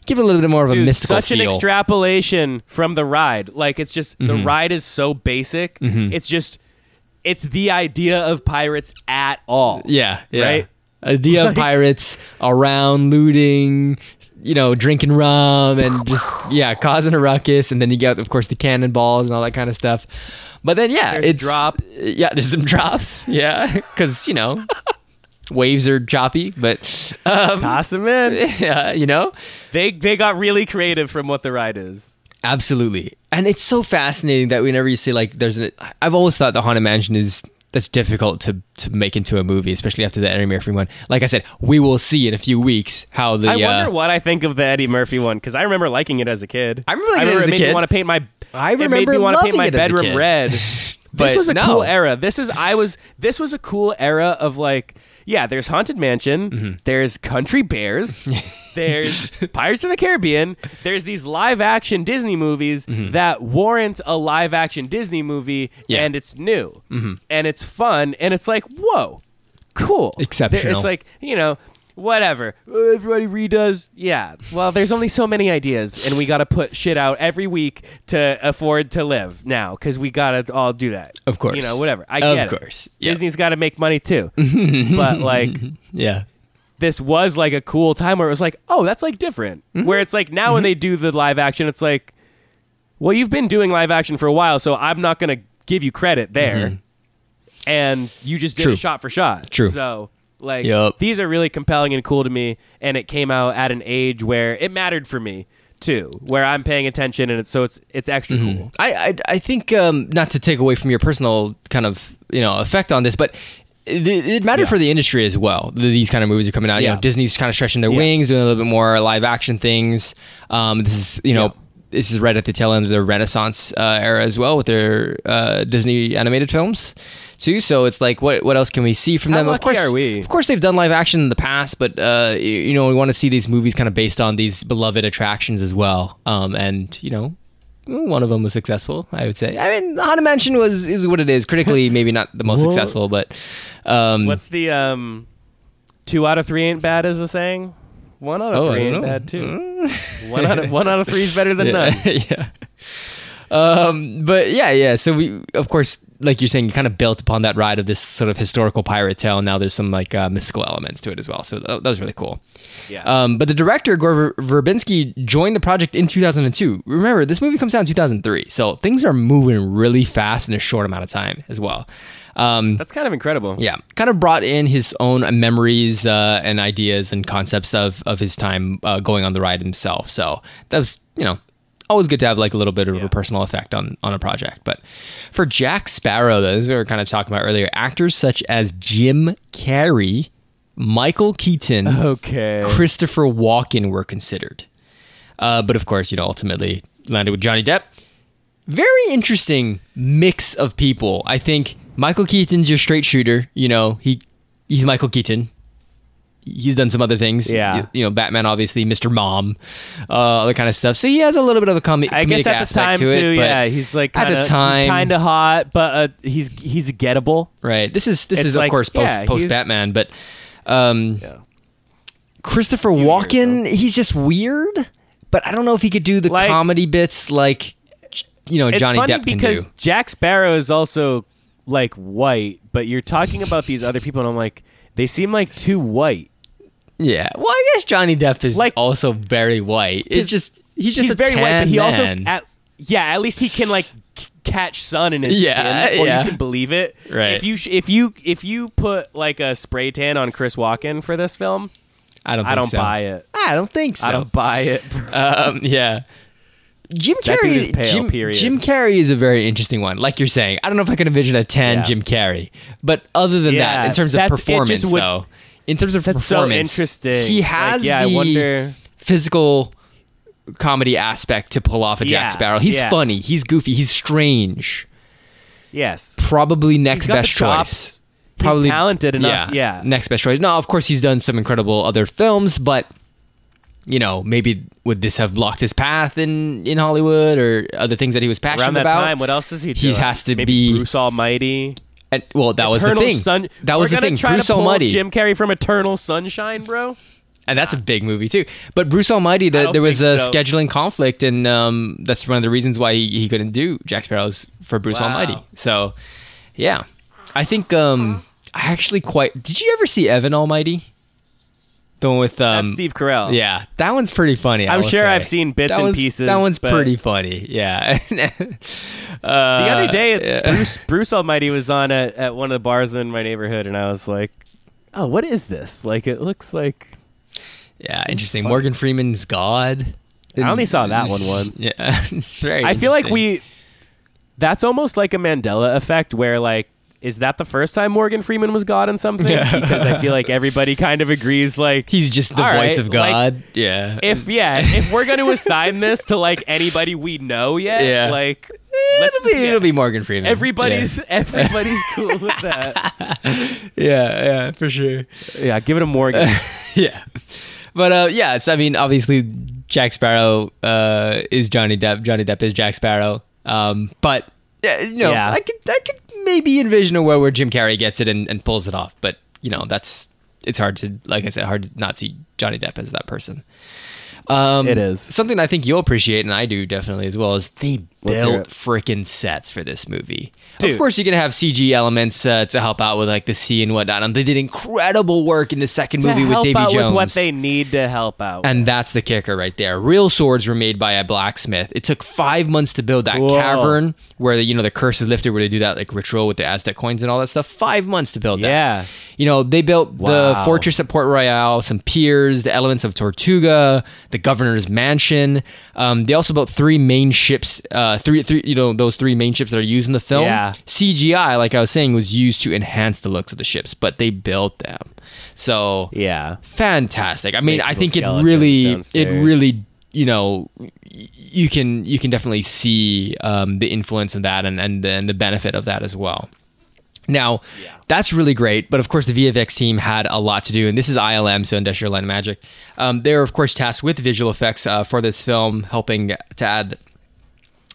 Give it a little bit more of a Dude, mystical such an extrapolation from the ride. Like it's just the Mm-hmm. ride is so basic. It's just it's the idea of pirates at all. yeah, yeah. Right? Idea of pirates around looting, you know, drinking rum and just yeah, causing a ruckus, and then you get, of course, the cannonballs and all that kind of stuff. But then yeah, There's a it's drop. Yeah, there's some drops. Yeah, because you know, waves are choppy, but um, Toss them in. yeah, you know. They they got really creative from what the ride is. Absolutely. And it's so fascinating that whenever you say like there's an I've always thought the Haunted Mansion is that's difficult to to make into a movie, especially after the Eddie Murphy one. Like I said, we will see in a few weeks how the I wonder uh, what I think of the Eddie Murphy one because I remember liking it as a kid. I remember liking it as a made kid. me want to paint my. I it made remember me want to paint my loving it as a bedroom kid. red. this was a no. cool era. This is I was. This was a cool era of like. Yeah, there's Haunted Mansion. Mm-hmm. There's Country Bears. there's Pirates of the Caribbean. There's these live action Disney movies that warrant a live action Disney movie, Mm-hmm. Yeah. Mm-hmm. and it's new and it's fun and it's like whoa, cool, Exceptional. It's like you know whatever. Uh, Everybody redoes. Yeah. Well, there's only so many ideas, and we got to put shit out every week to afford to live now because we got to all do that. Of course. You know, whatever. I get it. Of course. Yep. Disney's got to make money too. but like, Yeah. this was like a cool time where it was like, oh, that's like different. Mm-hmm. Where it's like now when they do the live action, it's like, well, you've been doing live action for a while, so I'm not going to give you credit there. And you just did Mm-hmm. True. it shot for shot. True. So like Yup. these are really compelling and cool to me, and it came out at an age where it mattered for me too, where I'm paying attention, and it's so it's it's extra cool. I I, I think um, not to take away from your personal kind of you know effect on this, but it, it mattered Yeah. for the industry as well. These kind of movies are coming out. You Yeah. know, Disney's kind of stretching their Yeah. wings, doing a little bit more live action things. Um, this is you know. Yeah. This is right at the tail end of the Renaissance uh, era as well with their uh, Disney animated films too. So it's like, what what else can we see from How them? of course, are we? of course, they've done live action in the past, but uh, you, you know, we want to see these movies kind of based on these beloved attractions as well. Um, and you know, one of them was successful, I would say. I mean, Haunted Mansion was is what it is. Critically, maybe not the most Whoa. successful, but um, What's the um, two out of three ain't bad? Is the saying? One out of oh, I three ain't know. bad too. one out of one out of three is better than yeah, none. yeah. Um, but yeah, yeah. So we, of course, like you're saying, you kind of built upon that ride of this sort of historical pirate tale. And now there's some like uh, mystical elements to it as well. So that, that was really cool. Yeah. Um, but the director Gore Ver- Verbinski joined the project in 2002. Remember, this movie comes out in 2003, so things are moving really fast in a short amount of time as well. Um, That's kind of incredible. yeah, kind of brought in his own memories uh, and ideas and concepts of of his time uh, going on the ride himself. So that was, you know, always good to have like a little bit of Yeah. a personal effect on on a project. But for Jack Sparrow, though, this is what we were kind of talking about earlier. Actors such as Jim Carrey, Michael Keaton, Okay. Christopher Walken were considered. Uh, but of course, you know, ultimately landed with Johnny Depp. Very interesting mix of people. I think Michael Keaton's your straight shooter. You know, he he's Michael Keaton. He's done some other things. Yeah. You, know, Batman, obviously, Mr. Mom, uh, other kind of stuff. So he has a little bit of a com- I guess at the time to too, but- yeah, he's like at the kinda, time- he's kind of hot, but uh, he's he's gettable. Right. This is this It's is of course post yeah, post Batman, but um, Yeah. Christopher Walken, he's just weird, but I don't know if he could do the Like- comedy bits like you know It's Johnny funny Depp can because do. Jack Sparrow is also like white, but you're talking about these other people, and I'm like, they seem like too white. Yeah. Well, I guess Johnny Depp is Like- also very white. It's just he's just he's very white, but he also at, yeah, at least he can like c- catch sun in his Yeah, skin, or yeah. you can believe it. Right. If you sh- if you if you put like a spray tan on Chris Walken for this film, I don't. Think I don't so. buy it. I don't think so. I don't buy it. bro. Um, yeah. Jim Carrey. is pale, Jim, period. Jim Carrey is a very interesting one. Like you're saying, I don't know if I can envision a tan Yeah. Jim Carrey, but other than that, in terms of performance, would- though, in terms of That's so interesting. He Like, has yeah, I the wonder- physical comedy aspect to pull off a Yeah, Jack Sparrow. He's yeah. funny. He's goofy. He's strange. Yes, Probably next best choice. He's talented enough. Yeah. Next best choice. No, of course he's done some incredible other films, but you know, maybe would this have blocked his path in in Hollywood or other things that he was passionate Around that about? time, what else is he do? He has to Maybe be- Bruce Almighty. And, well, that was the thing. Sun- that was We're the thing. Try Bruce to pull Almighty, Jim Carrey from Eternal Sunshine, bro. and that's a big movie too. But Bruce Almighty, the, there was a so. scheduling conflict, and um, that's one of the reasons why he, he couldn't do Jack Sparrow's for Bruce Wow. Almighty. So, yeah, I think um, I actually quite. Did you ever see Evan Almighty? The one with um, That's Steve Carell. Yeah, that one's pretty funny. I I'm will sure say. I've seen bits That and one's- pieces, That one's but- pretty funny. Yeah. The other day, yeah. Bruce Bruce Almighty was on at, at one of the bars in my neighborhood, and I was like, "Oh, what is this? Like, it looks like." Yeah, interesting. Morgan Freeman's God. I only saw that one once. Yeah, it's very. I feel like interesting. we. That's almost like a Mandela effect, where like, is that the first time Morgan Freeman was God in something? Yeah. Because I feel like everybody kind of agrees, like, He's just the voice right, of like, God. yeah. if yeah, if we're going to assign this to like anybody we know yet, Yeah. like, let's it'll, be, yeah. it'll be Morgan Freeman. everybody's everybody's cool with that. Yeah, yeah, yeah, for sure. Yeah, give it a Morgan. yeah. But uh, yeah, it's I mean, obviously Jack Sparrow uh, is Johnny Depp. Johnny Depp is Jack Sparrow. Um, but yeah, you know, Yeah. I could I could maybe envision a world where Jim Carrey gets it and, and pulls it off. But you know, that's it's hard to like I said, hard to not see Johnny Depp as that person. Um, It is. something I think you'll appreciate, and I do definitely as well. Is they Let's built freaking sets for this movie. Dude. Of course, you're gonna have CG elements uh, to help out with like the sea and whatnot. And they did incredible work in the second To movie with help Davy Jones. with what they need to help out. and that's the kicker right there. Real swords were made by a blacksmith. It took five months to build that Whoa. cavern where the, you know the curse is lifted, where they do that like ritual with the Aztec coins and all that stuff. Five months to build that. Yeah. You know they built the fortress at Port Royal, some piers, the elements of Tortuga, the governor's mansion. Um, they also built three main ships. Uh, three, three, you know those three main ships that are used in the film. Yeah. CGI, like I was saying, was used to enhance the looks of the ships, but they built them. So yeah. fantastic. I mean, Big I think it really, it really, you know, you can you can definitely see um, the influence of that and and the, and the benefit of that as well. Now, that's really great, but of course the VFX team had a lot to do, and this is ILM, so Industrial Light and Magic. Um, they're of course tasked with visual effects uh, for this film, helping to add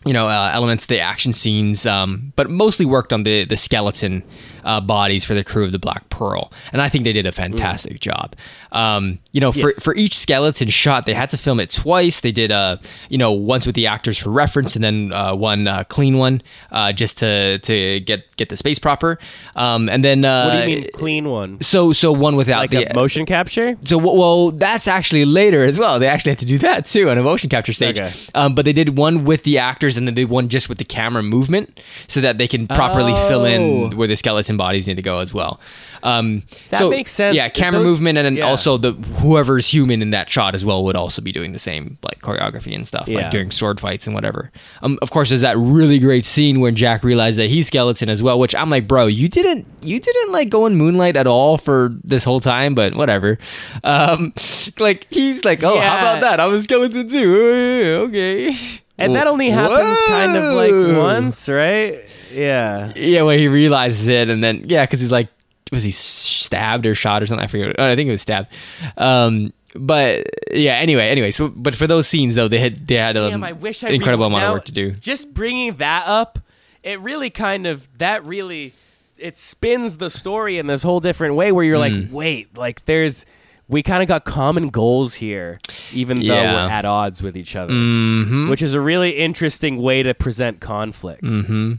you know uh, elements to the action scenes um, but mostly worked on the the skeleton uh, bodies for the crew of the black pearl and i think they did a fantastic job um, you know for, Yes. for each skeleton shot they had to film it twice they did uh, you know once with the actors for reference and then uh, one uh, clean one uh, just to to get get the space proper um, and then uh, What do you mean clean one? so so one without Like the a motion capture? so well, that's actually later as well. They actually had to do that too on a motion capture stage. Okay. Um, but they did one with the actors and then they did one just with the camera movement, so that they can properly fill Oh. in where the skeleton bodies need to go as well. Um, That so, makes sense. Yeah, camera Those- movement and then yeah. also the whoever's human in that shot as well would also be doing the same like choreography and stuff Yeah. like during sword fights and whatever. Um, of course, there's that really great scene where Jack realized that he's skeleton as well, which I'm like, bro, you didn't you didn't like go in Moonlight at all for this whole time, but whatever. Um, like he's like, oh, how about that? I'm a skeleton too. Okay. And that only happens kind of like once, right? Yeah. Yeah, when he realizes it, and then yeah, because he's like, was he stabbed or shot or something? I forget. Oh, I think it was stabbed. Um, but yeah. Anyway, anyway. So, but for those scenes though, they had they had um, Damn, I wish I an incredible re- amount of work to do. Just bringing that up, it really kind of that really it spins the story in this whole different way where you're Mm. like, wait, like there's we kind of got common goals here, even though Yeah. we're at odds with each other, Mm-hmm. which is a really interesting way to present conflict. Mm-hmm.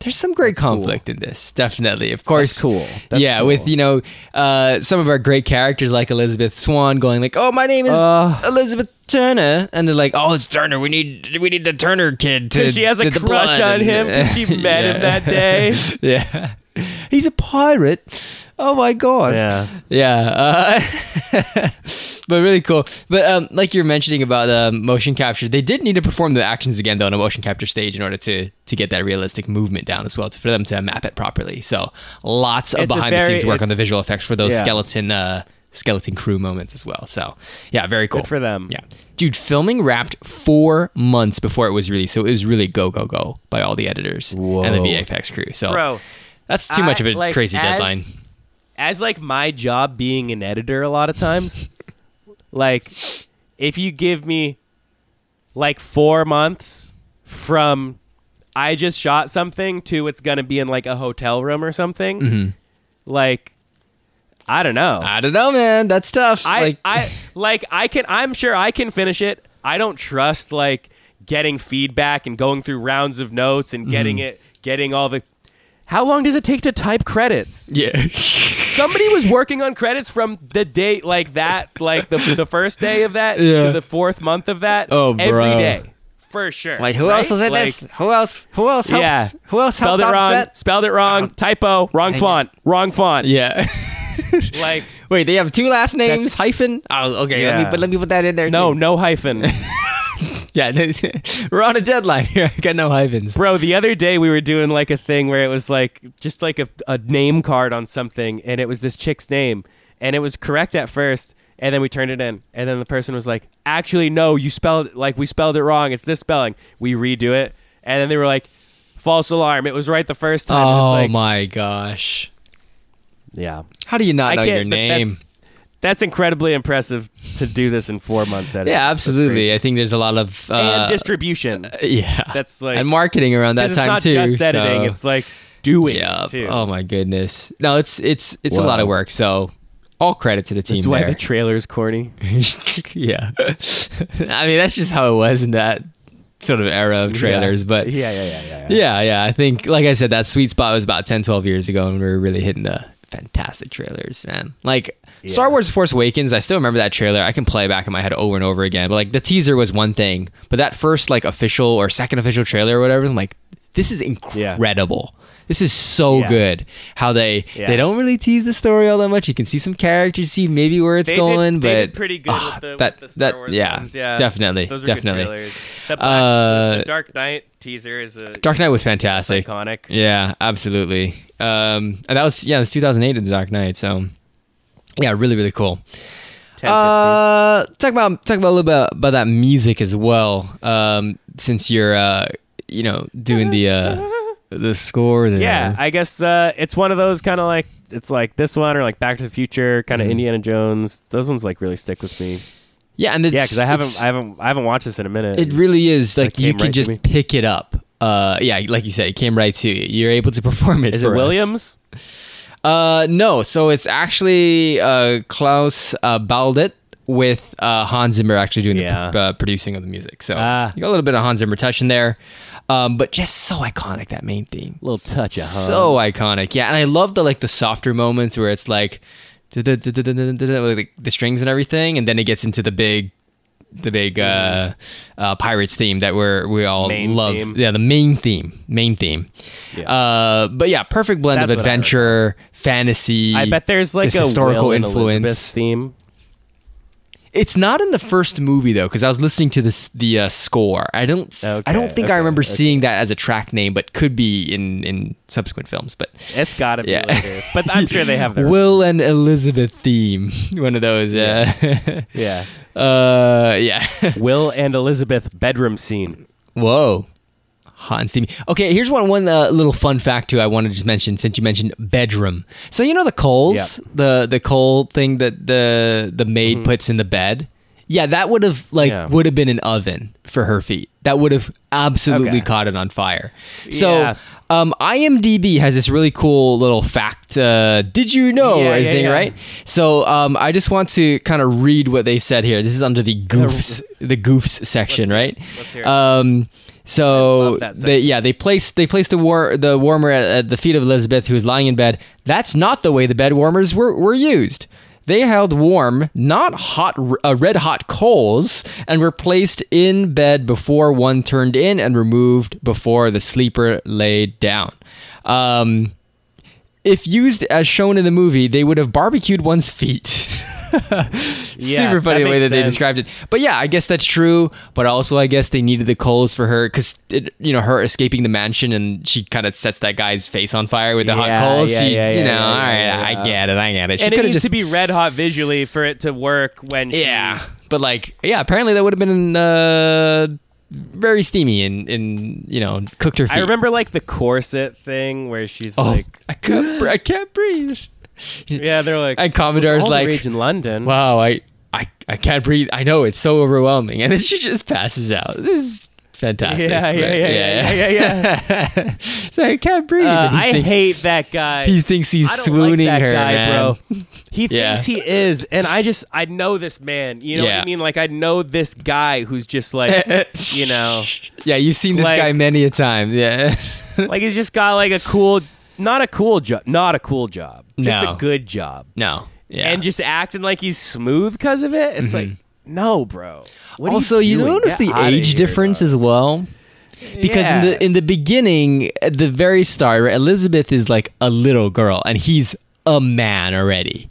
There's some great That's cool. conflict in this, definitely. Of course, That's cool. That's yeah, cool. with you know uh, some of our great characters like Elizabeth Swann going like, "Oh, my name is Uh. Elizabeth Turner," and they're like, "Oh, it's Turner. We need we need the Turner kid to." she has a to the crush blood." on him 'cause she met him that day. yeah, he's a pirate. Oh my god. Yeah. Yeah, uh, but really cool. But um, like you're mentioning about uh, motion capture, they did need to perform the actions again though on a motion capture stage in order to to get that realistic movement down as well, to, for them to map it properly. So lots of It's behind the scenes work on the visual effects for those yeah. skeleton uh, skeleton crew moments as well. So yeah, very cool Good for them. Yeah, dude, filming wrapped four months before it was released, so it was really go go go by all the editors and the VFX crew. So Bro, that's too much of a like, crazy as- deadline. As like my job being an editor, a lot of times, like if you give me like four months from I just shot something to it's gonna be in like a hotel room or something, Mhm. like I don't know. I don't know, man. That's tough. I like, I like I can I'm sure I can finish it. I don't trust like getting feedback and going through rounds of notes and getting Mm-hmm. it getting all the How long does it take to type credits? yeah. Somebody was working on credits from the date like that, like the the first day of that Yeah. to the fourth month of that. Oh, every bro. day. For sure. Wait, who right? else was in Like, this? Who else? Who else helped? Yeah. Who else Spelled it wrong. set? Spelled it wrong. Typo. Wrong font. Wrong font. Yeah. Like Wait, they have two last names. Hyphen. Oh, okay. Let me but let me put that in there. no, too. no hyphen. Yeah, we're on a deadline here. I got no hyphens. Bro, the other day we were doing like a thing where it was like just like a, a name card on something and it was this chick's name and it was correct at first and then we turned it in and then the person was like, "Actually, no, you spelled it like we spelled it wrong. It's this spelling." We redo it and then they were like, "False alarm. It was right the first time." Oh like, my gosh. Yeah. How do you not I know your name? That's, that's incredibly impressive to do this in 4 months. Yeah, absolutely. I think there's a lot of uh, and distribution. yeah, That's like and marketing around that it's time not too. Not just editing, so- it's like doing yeah. too. Oh my goodness. No, it's it's it's a lot of work. So all credit to the team That's why there. the trailer's corny. yeah. I mean, that's just how it was in that sort of era of trailers. But yeah, yeah, yeah, yeah. yeah, yeah. I think, like I said, that sweet spot was about 10, 12 years ago, and we were really hitting the fantastic trailers, man. Like Star Wars Force Awakens, I still remember that trailer. I can play it back in my head over and over again. But like the teaser was one thing, but that first like official or second official trailer or whatever, I'm like, this is incredible. This is so Yeah. good. How they Yeah. they don't really tease the story all that much. You can see some characters, see maybe where it's They going, did, but they did pretty good ah, with the, that with the Star that Wars yeah, ones. Yeah, definitely, Those definitely. Good trailers. The, Black, Uh, the, the Dark Knight teaser is a Dark Knight was fantastic. iconic. Yeah, absolutely. Um, and that was yeah, it was 2008 in The Dark Knight. So yeah, really really cool. 10, Uh, talk about talk about a little bit about that music as well. Um, since you're uh, you know, doing the uh, the score. There. Yeah, I guess uh, it's one of those kind of like it's like this one or like Back to the Future, kind of Mhm. Indiana Jones. Those ones like really stick with me. yeah, and it's, yeah, because I haven't I haven't I haven't watched this in a minute. It really is like you can right just pick it up. Uh, yeah, like you said, it came right to you. You're able to perform it. is it us. Williams? Uh, no. So it's actually uh, Klaus uh, Badelt with uh, Hans Zimmer actually doing Yeah. the uh, producing of the music. So Ah. you got a little bit of Hans Zimmer touch in there, um, but just so iconic that main theme. little touch of So iconic, yeah. And I love the like the softer moments where it's like the- strings and everything, and then it gets into the big, the big uh, uh, pirates theme that we're we all Main love. theme. Yeah, the main theme, main theme. Yeah. Uh, but yeah, perfect blend That's of what I adventure, fantasy. I bet there's like a historical influence. Elizabeth theme. It's not in the first movie though, because I was listening to this the uh, score. I don't. s- I don't Okay, think I remember okay. seeing that as a track name, but could be in in subsequent films. But It's got to be Yeah. later, but I'm sure they have their. Will and Elizabeth theme. One of those. Yeah. yeah, uh. Yeah. Will and Elizabeth bedroom scene. Whoa. Hot and steamy. Okay, here's one one uh, little fun fact too. I wanted to just mention since you mentioned bedroom. So you know the coals, the the coal thing that the the maid puts in the bed. Yeah, that would have like Mm-hmm. Yeah. would have been an oven for her feet. That would have absolutely Okay. caught it on fire. So Yeah. um, IMDb has this really cool little fact. Uh, did you know Yeah, yeah. right? So um, I just want to kind of read what they said here. This is under the goofs, the goofs section, Let's- right? let's hear it. Um, so they, yeah, they placed they placed the war the warmer at, at the feet of Elizabeth, who was lying in bed. That's not the way the bed warmers were were used. They held warm, not hot, uh, red hot coals, and were placed in bed before one turned in and removed before the sleeper laid down. Um, if used as shown in the movie, they would have barbecued one's feet. Yeah, Super funny the way that they described it. But yeah, I guess that's true. But also, I guess they needed the coals for her because you know her escaping the mansion and she kind of sets that guy's face on fire with the Yeah, hot coals. yeah, she, yeah, you know, all right, I get it, I get it. She and it could needs just to be red hot visually for it to work when she, yeah, but like yeah, apparently that would have been uh, very steamy and and you know cooked her feet. I remember like the corset thing where she's Oh, like, I can't, I can't breathe. yeah, they're like, And Commodore's all like, in London. wow, I, I, I can't breathe. I know it's so overwhelming, and then she just passes out. This is fantastic. Yeah, yeah, but yeah, yeah, yeah, yeah. so I can't breathe. Uh, I thinks, hate that guy. He thinks he's I don't swooning like that her, guy, man. bro. He Yeah. thinks he is, and I just I know this man. You know what I mean? Like I know this guy who's just like you know, Yeah, you've seen this Like- guy many a time. Yeah. like he's just got like a cool, not a cool job, not a cool job, just No. a good job, no. Yeah. Mm-hmm. and just acting like he's smooth because of it. It's like no, bro. What also, you, doing? notice Get the age here, difference dog. as well. Because in the in the beginning, at the very start, right, Elizabeth is like a little girl, and he's a man already.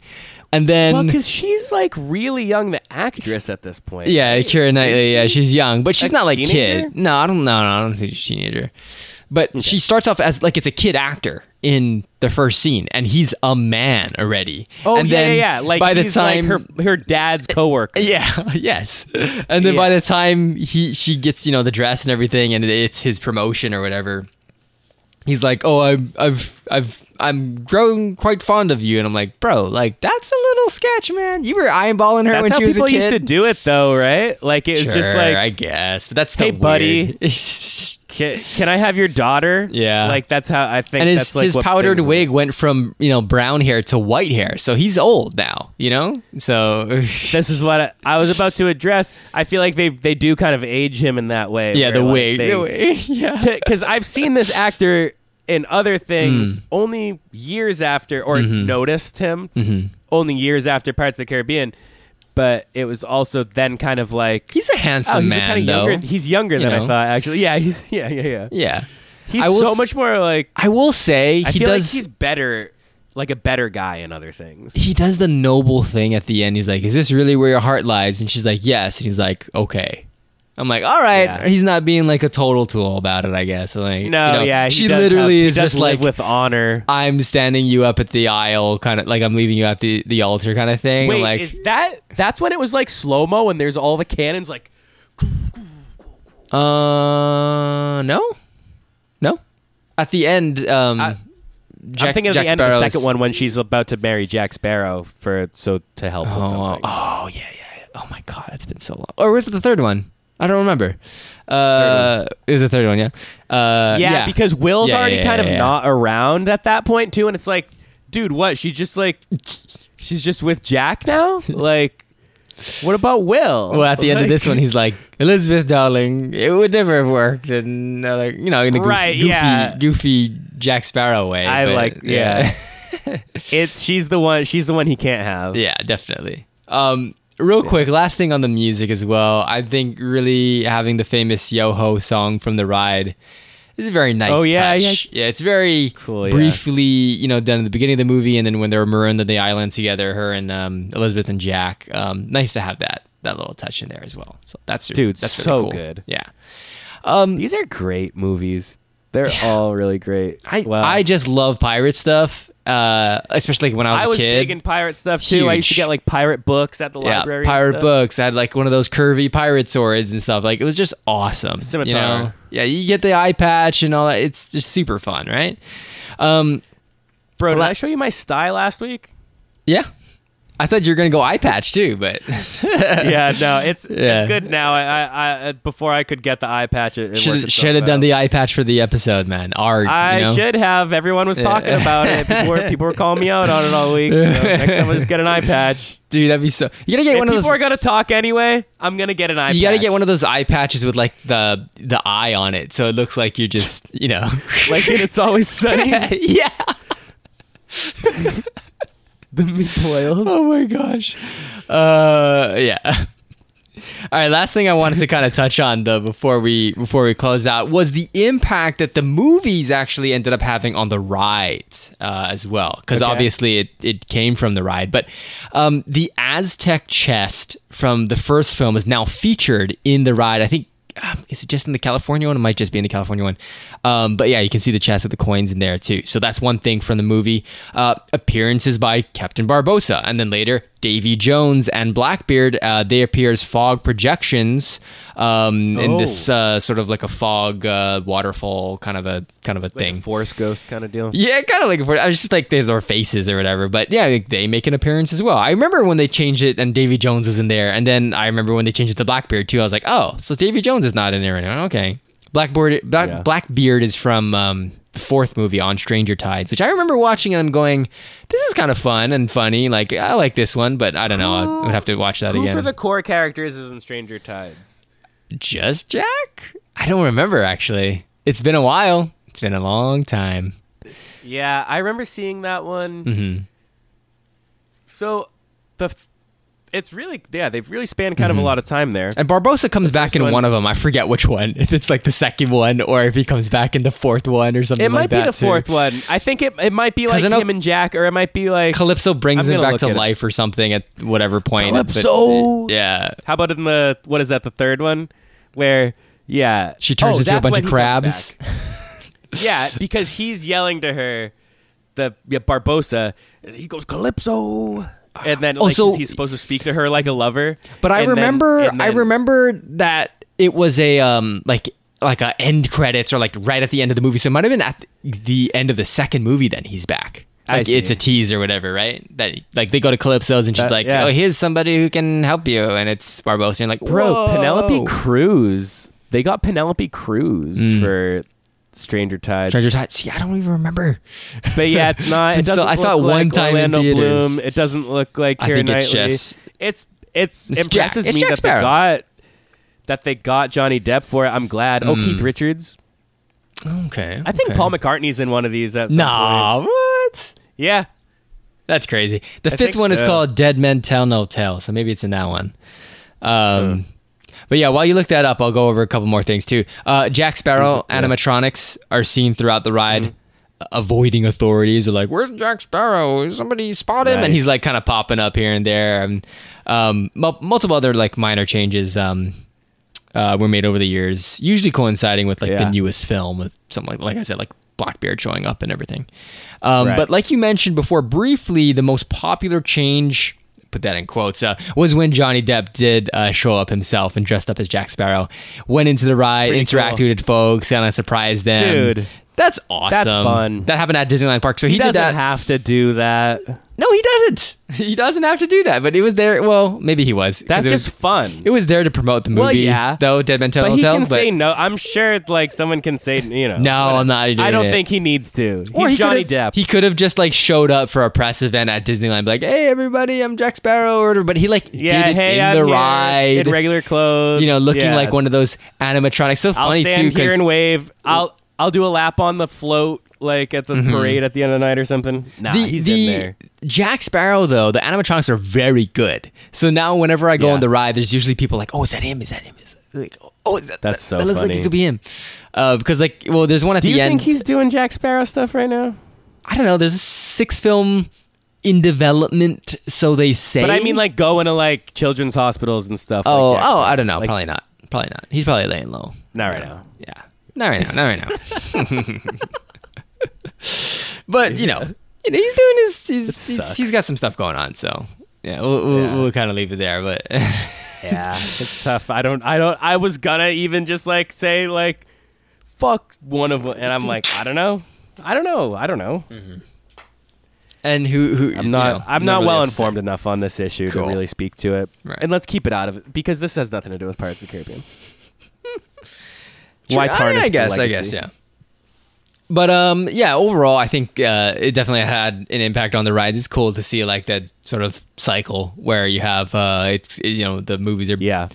And then well, because she's like really young, the actress at this point. Yeah? Keira Knightley. Is Yeah, she's young, but she's not like teenager? kid. No, I don't. No, no, I don't think she's a teenager. But she starts off as like it's a kid actor in the first scene, and he's a man already. Oh and yeah, then yeah, yeah. Like by the time like her her dad's coworker. yeah, yes. And then by the time he she gets you know the dress and everything, and it's his promotion or whatever. He's like, oh, I've, I've, I've, I'm growing quite fond of you, and I'm like, bro, like that's a little sketch, man. You were eyeballing her That's when she was a people kid. used to do it, though, right? Like it was just like, I guess, but that's Hey, buddy. can, can I have your daughter? Yeah. like that's how I think. and his that's like his powdered wig went from you know brown hair to white hair, so he's old now. You know, so This is what I, I was about to address. I feel like they they do kind of age him in that way. yeah, the like, wig, they- the wig, yeah. because I've seen this actor in other things only years after, or Mm-hmm. noticed him only years after Pirates of the Caribbean. But it was also then kind of like, He's a handsome oh, he's man, kind of though. younger. He's younger You than I thought. Actually, yeah, he's yeah, yeah, yeah. yeah, He's so s- much more like. I will say I he feel does. like he's better, like a better guy in other things. he does the noble thing at the end. He's like, "Is this really where your heart lies?" And she's like, "Yes." And he's like, "Okay." I'm like, "All right." Yeah. He's not being like a total tool about it, I guess. Like, No, you know, yeah, she literally have- is just like, with honor. "I'm standing you up at the aisle, kind of like I'm leaving you at the the altar, kind of thing." Wait, like, is that that's when it was like slow mo and there's all the cannons like uh, no, no. At the end, um, I- Jack, I'm thinking of Jack the end of the second one when she's about to marry Jack Sparrow for so to help with Oh, something. oh yeah, yeah, yeah. Oh my god, it's been so long. Or was it the third one? I don't remember. Uh, it was the third one, yeah. Uh, yeah, yeah, because Will's Yeah, already yeah, kind of not around at that point too, and it's like, dude, what? She just like, she's just with Jack now. like, what about Will? Well, at the end of this one, he's like, Elizabeth, darling, it would never have worked. And, uh, like, you know, in a goofy, Right, goofy, goofy Jack Sparrow way. I but, like- yeah. it's she's the one. She's the one he can't have. Yeah, definitely. Um, real quick, last thing on the music as well. I think really having the famous Yo Ho song from the ride is a very nice Oh, yeah, touch. Yeah, it's very Cool, yeah. briefly, you know, done at the beginning of the movie, and then when they were marooned on the island together, her and um, Elizabeth and Jack. Um, nice to have that that little touch in there as well. So that's Dude, that's really so cool. good. Yeah. Um, These are great movies. They're all really great. I Wow. I just love pirate stuff, uh, especially when I was I was kid. big in pirate stuff too. I used to get like pirate books at the yeah, library. pirate books. I had like one of those curvy pirate swords and stuff. Like it was just awesome. You Scimitar. know? Yeah, you get the eye patch and all that. It's just super fun, right? Um, Bro, did La- I show you my style last week? yeah. I thought you were gonna go eye patch too, but yeah, no, it's Yeah. it's good now. I, I, I uh, before I could get the eye patch, it, it should should have done the eye patch for the episode, man. Arg, I you know? should have. Everyone was talking about it. People were people were calling me out on it all week. So next time I'll just get an eye patch. dude. That'd be so. You gotta get if one of those. People are gonna talk anyway, I'm gonna get an eye. you gotta get one of those eye patches with like the the eye on it, so it looks like you're just you know. like It's Always Sunny. yeah. The meatballs. Oh my gosh. Uh, yeah. All right. Last thing I wanted to kind of touch on though before we before we close out was the impact that the movies actually ended up having on the ride uh, as well, because Okay. obviously it it came from the ride. But um, the Aztec chest from the first film is now featured in the ride. I think. Um, is it just in the California one? It might just be in the California one. Um, but yeah, you can see the chest with the coins in there too. So that's one thing from the movie. Uh, appearances by Captain Barbossa, and then later Davy Jones and Blackbeard. Uh, they appear as fog projections um, in Oh. this uh, sort of like a fog uh, waterfall kind of a kind of a Like a thing. Force Ghost kind of deal. Yeah, kind of like for I was just like their faces or whatever. But yeah, like, they make an appearance as well. I remember when they changed it and Davy Jones was in there, and then I remember when they changed it to Blackbeard too. I was like, oh, so Davy Jones is not in there anymore. Okay, Blackboard Black, Yeah. Blackbeard is from um, the fourth movie on Stranger Tides, which I remember watching and I'm going, this is kind of fun and funny. Like I like this one, but I don't know. I would have to watch that Who again. for the core characters is in Stranger Tides? Just Jack? I don't remember actually. It's been a while. It's been a long time. Yeah, I remember seeing that one. hmm So the f- it's really yeah they've really spanned kind of a mm-hmm. lot of time there. And Barbossa comes back in one- one of them. I forget which one. If it's like the second one or if he comes back in the fourth one or something It might like be that. the too. fourth one. I think it it might be like I know- him and Jack, or it might be like Calypso brings him back to at it. life or something at whatever point. but- Calypso! yeah. how about in the what is that the third one where yeah She turns Oh, into a bunch of crabs. yeah, because he's yelling to her, the yeah, Barbossa. He goes Calypso, and then Oh, so- he's supposed to speak to her like a lover. But I and then- remember, I remember that it was a um like like a end credits or like right at the end of the movie. So it might have been at the end of the second movie. Then he's back. Like it's a tease or whatever, right? That like they go to Calypso's and she's That- like, yeah. "Oh, here's somebody who can help you," and it's Barbossa. And you're like, Bro, "Whoa." Penelope Cruz They got Penelope Cruz for Stranger Tides. Stranger Tides. See, I don't even remember. But yeah, it's not. It's it so- I saw it one like time in theaters. Bloom. It doesn't look like I Keira think it's Knightley. just- it's it's, It's impresses Jack- it's me Jack that Sparrow. they got that they got Johnny Depp for it. I'm glad. Oh, Mm. Keith Richards. Okay. I think okay. Paul McCartney's in one of these. At Nah, point. what? Yeah. That's crazy. The I fifth one is called Dead Men Tell No Tale, so maybe it's in that one. Um, But yeah, while you look that up, I'll go over a couple more things too. Uh, Jack Sparrow yeah. animatronics are seen throughout the ride. Mm-hmm. Avoiding authorities, They're like, "Where's Jack Sparrow? Somebody spot him!" And he's like, kind of popping up here and there. And um, mul- multiple other like minor changes um, uh, were made over the years, usually coinciding with like the newest film with something like, like I said, like Blackbeard showing up and everything. Um, Right. But like you mentioned before, briefly, the most popular change, put that in quotes, uh, was when Johnny Depp did uh, show up himself and dressed up as Jack Sparrow, went into the ride, Pretty interacted cool. with folks, kind of surprised them. Dude. That's awesome. That's fun. That happened at Disneyland Park. So he, He, doesn't that. have to do that. no, he doesn't. He doesn't have to do that. But it was there. Well, maybe he was. That's was- just fun. It was there to promote the movie. Well, yeah. Though Dead Men Tell but No he Tales. can but say no. I'm sure, like someone can say, you know. No, I'm not I don't it. think he needs to. He's Or he Johnny Depp. He could have just like showed up for a press event at Disneyland, be like, "Hey, everybody, I'm Jack Sparrow," or but he like yeah, did it hey, in I'm the here ride, in regular clothes. you know, looking Yeah. like one of those animatronics. So funny I'll stand too, here and wave. I'll I'll do a lap on the float, like at the parade at the end of the night or something. Nah, Mm-hmm. the, he's the in there. Jack Sparrow though, the animatronics are very good. So now whenever I go Yeah. on the ride, there's usually people like, "Oh, is that him? Is that him?" Is like, "Oh, is that, That's that, so that looks like it could be him." Uh, because like, well, there's one at Do the you think he's doing Jack Sparrow stuff right now? I don't know. There's a six film in development, so they say. But I mean, like going to like children's hospitals and stuff. oh, like oh, I don't know. Like, probably not. Probably not. He's probably laying low. Not right now. Yeah. Not right now. Not right now. but you know, you know, he's doing his. He's, he's, he's got some stuff going on. So yeah, we'll we'll, Yeah. we'll kind of leave it there. But Yeah, it's tough. I don't. I don't. I was gonna even just like say like, fuck one of them, and I'm like, I don't know. I don't know. I don't know. Mm-hmm. and who who I'm not. I'm not well informed enough on this issue Cool. to really speak to it. Right. And let's keep it out of it because this has nothing to do with Pirates of the Caribbean. Why Why I, tarnish I the guess. I guess. Yeah. But um, yeah. Overall, I think uh, it definitely had an impact on the rides. It's cool to see like that sort of cycle where you have uh, it's you know the movies are Yeah.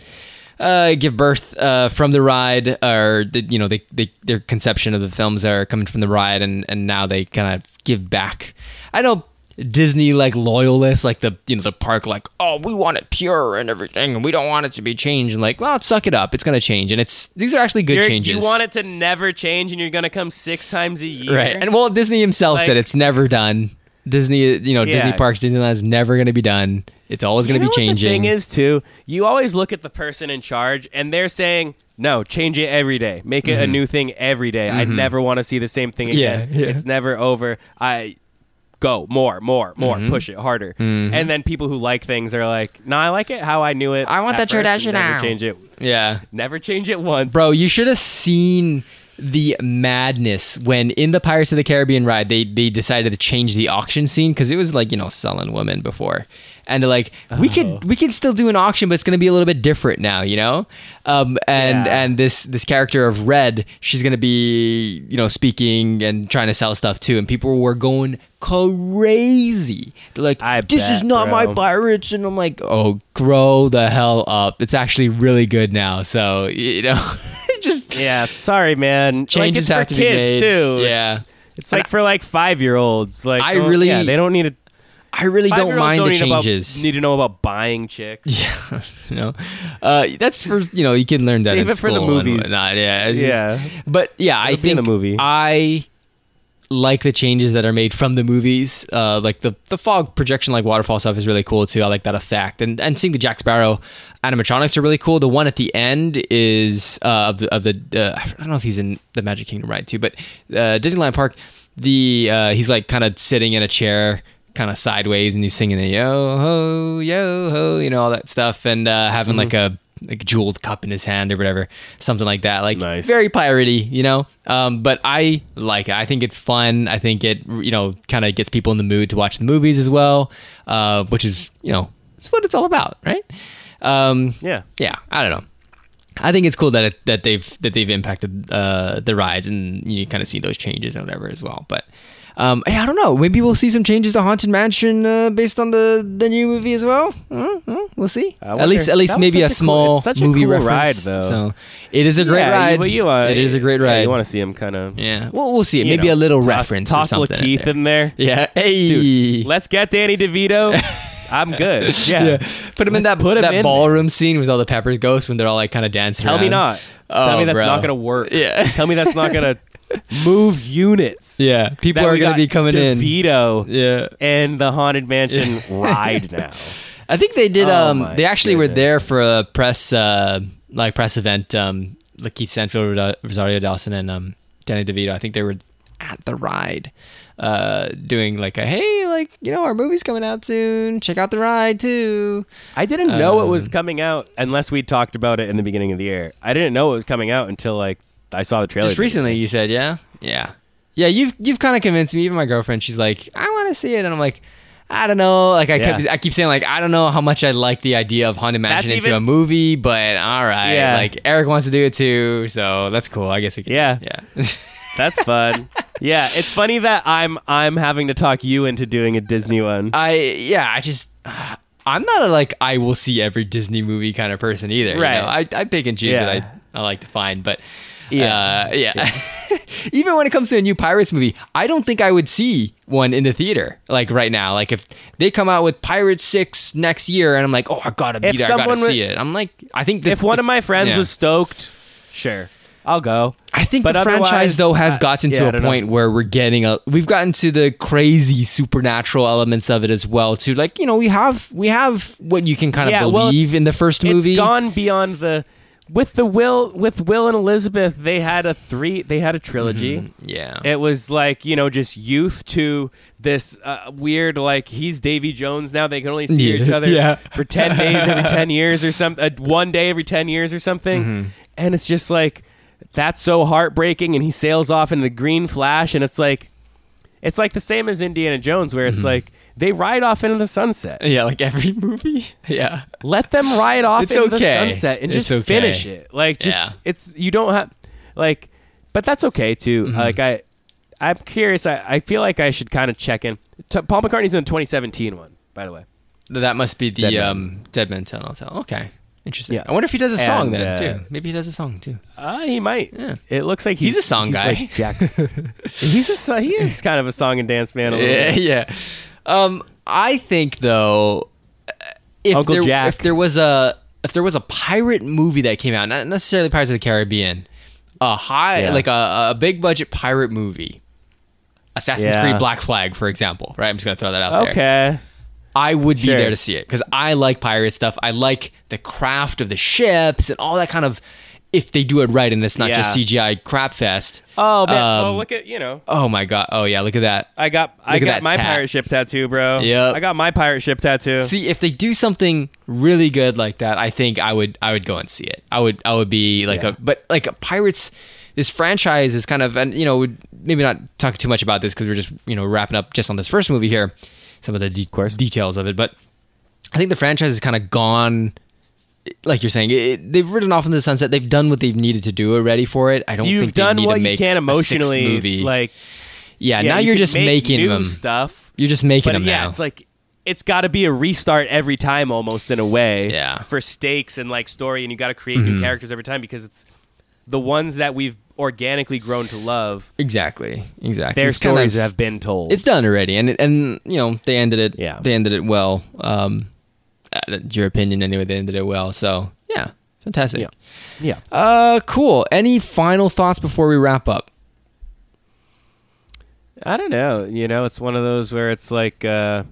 uh, give birth uh, from the ride, or the, you know, they, they their conception of the films are coming from the ride, and and now they kind of give back. I don't know Disney like loyalists, like the you know the park, like oh we want it pure and everything, and we don't want it to be changed. And like, well, suck it up, it's gonna change, and it's these are actually good You're- changes. You want it to never change, and you're gonna come six times a year, right? And Walt Disney himself said it's never done. Disney, you know, Disney parks, Disneyland is never going to be done. It's always you to know be changing. The thing is too, you always look at the person in charge, and they're saying, "No, change it every day. Make it a new thing every day. I never want to see the same thing Mm-hmm. Yeah, again. yeah. It's never over. I go more, more, more. Mm-hmm. Push it harder." And then people who like things are like, "No, I like it how I knew it. I want at the first, and tradition Never now." change it. yeah, Never change it once, Bro, you should have seen the madness when in the Pirates of the Caribbean ride they they decided to change the auction scene because it was like you know selling women before, and they're like we Oh. could we could still do an auction, but it's gonna be a little bit different now, you know. Um, and Yeah. and this this character of Red, she's gonna be you know speaking and trying to sell stuff too, and people were going crazy. They're like, I this is bet, not my bro. pirates, and I'm like, oh, grow the hell up. It's actually really good now. So you know, just Yeah, sorry, man. Changes like, have for to be kids made. too. Yeah. It's, it's like for like five year olds. Like I don't- really- yeah, they don't need to. I really don't mind the need about- changes. need to know about buying chicks. yeah, you know, uh, that's for you know you can learn that Save in it for the movies. whatnot, Yeah, just- Yeah. but yeah, I It'll in think the movie. I like the changes that are made from the movies. Uh, like the the fog projection, like waterfall stuff, is really cool too. I like that effect, and and seeing the Jack Sparrow animatronics are really cool. The one at the end is uh, of the, of the uh, I don't know if he's in the Magic Kingdom ride too, but uh, Disneyland Park. The uh, he's like kind of sitting in a chair, kind of sideways, and he's singing the yo ho yo ho, you know all that stuff, and uh, having like a like jeweled cup in his hand or whatever, something like that. Like Nice. very piratey, you know. Um, but I like it. I think it's fun. I think it you know kind of gets people in the mood to watch the movies as well, uh, which is you know it's what it's all about, right? Um, Yeah. yeah, I don't know. I think it's cool that it, that they've that they've impacted uh, the rides and you kind of see those changes and whatever as well. But um, hey, I don't know. Maybe we'll see some changes to Haunted Mansion uh, based on the the new movie as well. Uh, uh, we'll see. At least at least that maybe a a cool- small such a movie cool reference. ride, though. So it is a great Yeah, ride. But you want it is a great yeah, ride. you want to see him kind of yeah. Well, we'll see. Maybe a little reference. or Toss something in Lakeith there. in there. Yeah. Hey. Dude, let's get Danny DeVito. I'm good. Yeah. yeah. Put him in Let's that put him that in ballroom scene with all the Pepper's ghosts when they're all like kind of dancing. Tell me around. not. Oh, Tell me that's bro. not gonna work. Yeah. Tell me that's not gonna move units. Yeah. People are gonna be coming in. DeVito Yeah. and the Haunted Mansion ride now. I think they did. Oh um, they actually were there for a press, uh, like press event. Um, Lakeith Stanfield, Ro- Rosario Dawson, and um, Danny DeVito. I think they were at the ride, uh, doing like a hey, like you know, our movie's coming out soon. Check out the ride too. I didn't know it was Um, coming out unless we talked about it in the beginning of the year. I didn't know it was coming out until like I saw the trailer. Just recently, you said, yeah, yeah, yeah. You've you've kind of convinced me. Even my girlfriend, she's like, I want to see it, and I'm like. I don't know. Like I kept, I keep saying like I don't know how much I like the idea of haunted mansion That's into even- a movie, but all right. Yeah. Like Eric wants to do it too, so that's cool. I guess we can. Yeah. yeah. That's fun. yeah, it's funny that I'm I'm having to talk you into doing a Disney one. I yeah, I just I'm not a like I will see every Disney movie kind of person either. Right. You know? I I pick and choose Yeah. that I, I like to find, but Yeah. uh, yeah. Even when it comes to a new Pirates movie, I don't think I would see one in the theater like right now. Like if they come out with Pirates Six next year, and I'm like, oh, I gotta be If there, I gotta would- see it. I'm like, I think the, if one the- of my friends yeah. was stoked, sure, I'll go. I think But the franchise though has uh, gotten yeah, to I a don't know. point where we're getting a we've gotten to the crazy supernatural elements of it as well too. Like, you know, we have we have what you can kind of Yeah, believe it's- in the first movie. It's gone beyond the with the Will with Will and Elizabeth. They had a three. They had a trilogy. Yeah. It was like you know just youth to this uh, weird like he's Davy Jones now. They can only see Yeah. each other Yeah. for ten days every ten years or something. Uh, one day every ten years or something. Mm-hmm. And it's just like that's so heartbreaking. And he sails off in the green flash, and it's like it's like the same as Indiana Jones, where it's Mm-hmm. like they ride off into the sunset. yeah, like every movie. Yeah. Let them ride off It's into okay. the sunset and just okay. finish it. Like just Yeah. it's you don't have like but that's okay too. Mm-hmm. Like I I'm curious. I, I feel like I should kind of check in. T- Paul McCartney's in the 2017 one, by the way. That must be the Dead Man. um Dead Man Tell No Tell. Okay. Interesting. Yeah. I wonder if he does a song And, then uh, too. Maybe he does a song too. Uh, he might. Yeah. It looks like he's, He's a song guy. like he's a he is kind of a song and dance man. A little Yeah, bit. yeah. Um, I think though, if Uncle there, Jack. if there was a if there was a pirate movie that came out, not necessarily Pirates of the Caribbean, a high Yeah. like a, a big budget pirate movie, Assassin's Yeah. Creed Black Flag, for example. Right, I'm just gonna throw that out there. Okay. I would be Sure. there to see it because I like pirate stuff. I like the craft of the ships and all that kind of. If they do it right and it's not just CGI crap fest. Oh man. Um, oh look at you know. Oh my god! Oh yeah! Look at that. I got I look at got my tat. pirate ship tattoo, bro. Yeah. I got my pirate ship tattoo. See, if they do something really good like that, I think I would I would go and see it. I would I would be like Yeah. a but like a Pirates. This franchise is kind of and you know maybe not talk too much about this because we're just you know wrapping up just on this first movie here, some of the de- details of it. But I think the franchise has kind of gone. Like you're saying, it, they've ridden off into the sunset. They've done what they've needed to do already for it. I don't You've think they done what you can emotionally. movie. Like yeah, yeah, now you you're just making new them. stuff. You're just making But them yeah, now. it's like it's got to be a restart every time, almost in a way. Yeah. Mm-hmm. For stakes and like story, and you got to create new characters every time because it's the ones that we've organically grown to love. exactly, exactly. Their It's kind stories of- have been told. it's done already and it, and you know they ended it Yeah. they ended it well um your opinion anyway they ended it well so yeah fantastic Yeah. yeah. uh cool any final thoughts before we wrap up I don't know. You know, it's one of those where it's like, uh,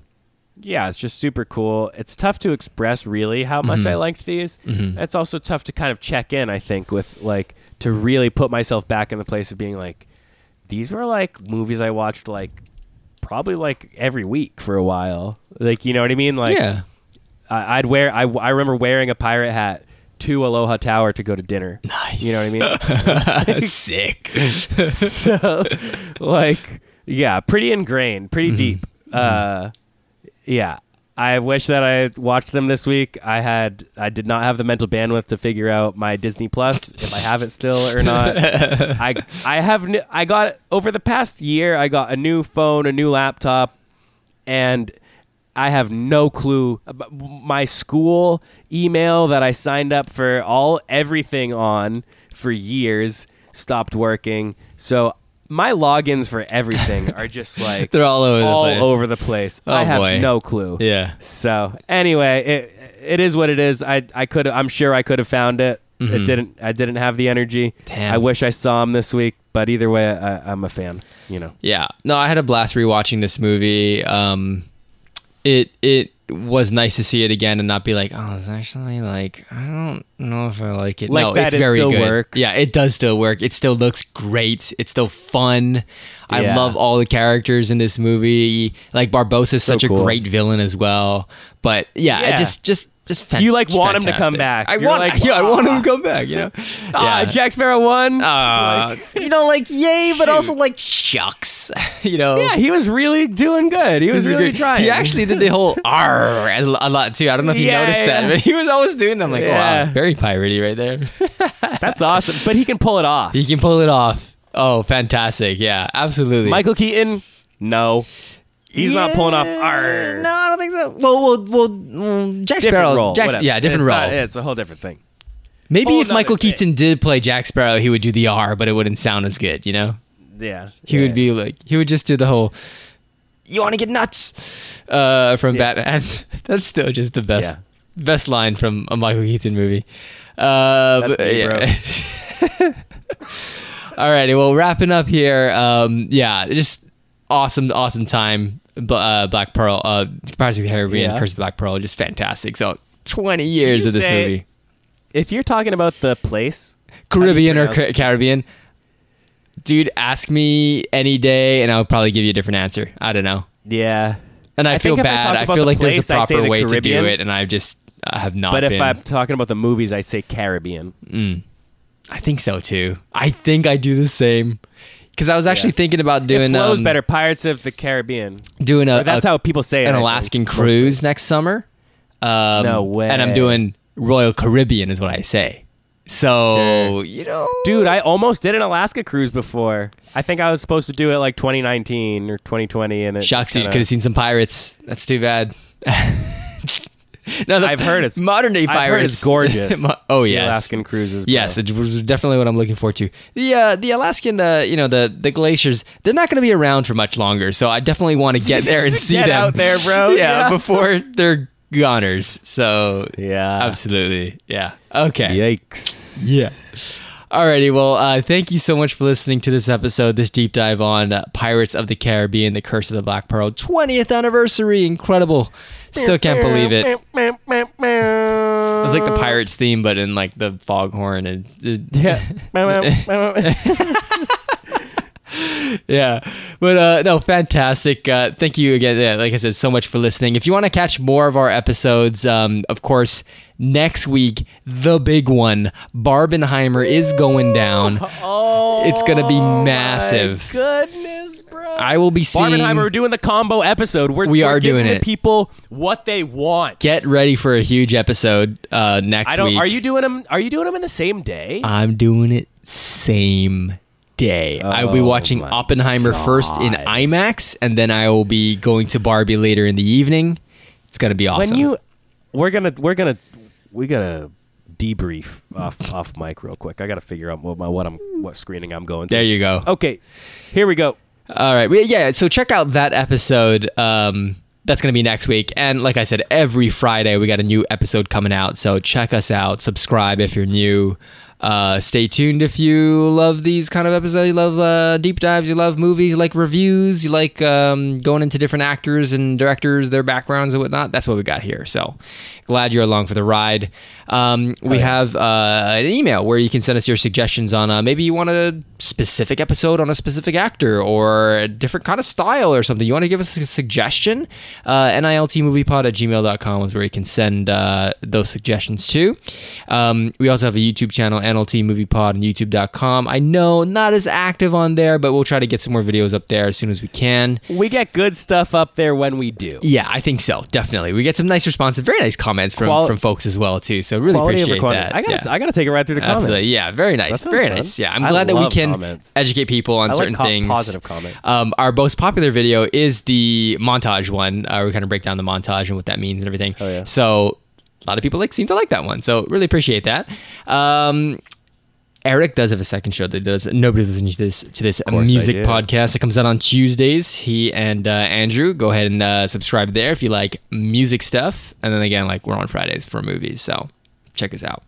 yeah, it's just super cool. It's tough to express really how much I liked these. It's also tough to kind of check in, I think, with like to really put myself back in the place of being like, these were like movies I watched like probably like every week for a while. Like, you know what I mean? Like, yeah I'd wear, I, I remember wearing a pirate hat to Aloha Tower to go to dinner. nice You know what I mean? sick so like yeah pretty ingrained pretty Mm-hmm. deep uh yeah I wish that I had watched them this week. I had I did not have the mental bandwidth to figure out my Disney Plus if I have it still or not. I I have I got over the past year I got a new phone, a new laptop, and I have no clue. My school email that I signed up for all everything on for years stopped working. So my logins for everything are just like They're all over the place. over the place. Oh, I have boy. no clue. Yeah. So anyway, it it is what it is. I I could I'm sure I could have found it. It didn't. I didn't have the energy. Mm-hmm. Damn. I wish I saw him this week, but either way, I, I'm a fan. You know. Yeah. No, I had a blast rewatching this movie. Um, it it was nice to see it again and not be like, oh, it's actually like I don't know if I like it. Like no, that, it's it very still good. works. Yeah, it does still work. It still looks great. It's still fun. I love all the characters in this movie. Like Barbossa's such a great villain as well. But yeah, it Yeah. just just just fan- You, like, want him to come back. I You're want like, yeah, I want him to come back. You know, Ah, Jack Sparrow won. Uh, you know, like yay, but also like shucks. you know, yeah, he was really doing good. He was really trying. He actually did the whole R a lot too. I don't know if you Yeah, noticed yeah. that, but he was always doing them. Like, Yeah. wow, very piratey right there. That's awesome. But he can pull it off. he can pull it off. Oh, fantastic! Yeah, absolutely. Michael Keaton, no, he's not pulling off. Yeah, Arr. No, I don't think so. Well, well, well, mm, Jack different Sparrow. role. Jack, whatever. yeah, different it's role. Not, it's a whole different thing. Maybe whole if Michael thing. Keaton did play Jack Sparrow, he would do the R, but it wouldn't sound as good. You know, Yeah, he yeah. would be like, he would just do the whole. You want to get nuts uh, from Yeah. Batman? That's still just the best, Yeah. Best line from a Michael Keaton movie. Uh, That's but, me, yeah. Alrighty, well, wrapping up here. Um, yeah, just awesome, awesome time. Uh, Black Pearl, uh, Pirates of the Caribbean, Yeah. Curse of the Black Pearl, just fantastic. So, twenty years of this say- movie, If you're talking about the place, Caribbean or Ca- Caribbean. Dude, ask me any day, and I'll probably give you a different answer. I don't know, yeah. and I, I feel if I bad. I, feel like there's place, a I say proper the way to do it, and I've just I have not. But if been. I'm talking about the movies, I say Caribbean. I think so too. I think I do the same. Because I was actually Yeah. thinking about doing it flows um, better. Pirates of the Caribbean. doing a, Or that's a- how people say it. An Alaskan mostly. cruise next summer. Um, No way. And I'm doing Royal Caribbean is what I say. So Sure. you know, Dude, I almost did an Alaska cruise before. I think I was supposed to do it like 2019 or 2020, and it shucks, you could have seen some pirates. That's too bad. no, the I've heard it's- modern day I've heard it's gorgeous. Oh the yes. Alaskan cruises. bro. Yes, it was definitely what I'm looking forward to. The uh, the Alaskan, uh, you know, the the glaciers, they're not going to be around for much longer. So I definitely want to get there and see Get them out there, bro. yeah, Yeah. before they're goners. So Yeah. absolutely, yeah. Okay, Yikes. yeah. Alrighty, well, uh, thank you so much for listening to this episode, this deep dive on uh, Pirates of the Caribbean, The Curse of the Black Pearl, 20th anniversary, incredible. Still can't believe it. It's like the Pirates theme, but in like the foghorn and Yeah. yeah but uh no fantastic uh thank you again yeah, like i said so much for listening if you want to catch more of our episodes um of course next week the big one barbenheimer is going down oh, It's gonna be my massive. goodness, bro. i will be seeing Barbenheimer, we're doing the combo episode. We're, We we're are doing the it. people what they want. get ready for a huge episode uh next I don't. week Are you doing them? Are you doing them in the same day? i'm doing it same day i'll be Oh watching my oppenheimer first in imax and then i will be going to barbie later in the evening it's gonna be awesome When you, we're gonna, we're gonna, we gotta debrief off off mic real quick. I gotta figure out what my what I'm what screening I'm going to. there you go Okay, here we go. All right. Yeah. So check out that episode. Um, that's going to be next week. And like I said, every Friday we got a new episode coming out. So check us out. Subscribe if you're new. Uh, stay tuned if you love these kind of episodes. You love uh, deep dives. You love movies. You like reviews. You like um, going into different actors and directors, their backgrounds and whatnot. That's what we got here. So glad you're along for the ride. Um, we yeah. have uh, an email where you can send us your suggestions on uh, maybe you want a specific episode on a specific actor or a different kind of style or something. You want to give us a suggestion? Uh, NILTmoviepod at gmail.com is where you can send uh, those suggestions to. Um, we also have a YouTube channel, NLT Movie Pod on YouTube.com. I know not as active on there, but we'll try to get some more videos up there as soon as we can. We get good stuff up there when we do. Yeah, I think so. Definitely, we get some nice responses, very nice comments from, Quali- from folks as well too. So really Quality appreciate that. I gotta, yeah. I gotta take it right through the comments. Absolutely. Yeah, very nice. Very fun. nice. Yeah, I'm I glad that we can comments. educate people on I like certain co- things. positive comments. Um, our most popular video is the montage one. Uh, we kind of break down the montage and what that means and everything. Oh, yeah. So a lot of people like seem to like that one. So really appreciate that. Um, Eric does have a second show that does. Nobody's listening to this to this music podcast that comes out on Tuesdays. He and uh, Andrew go ahead and uh, subscribe there if you like music stuff. And then again, like we're on Fridays for movies, so check us out.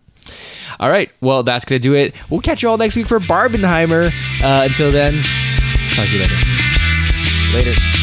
All right, well that's gonna do it. We'll catch you all next week for Barbenheimer. Uh, until then, talk to you later. Later.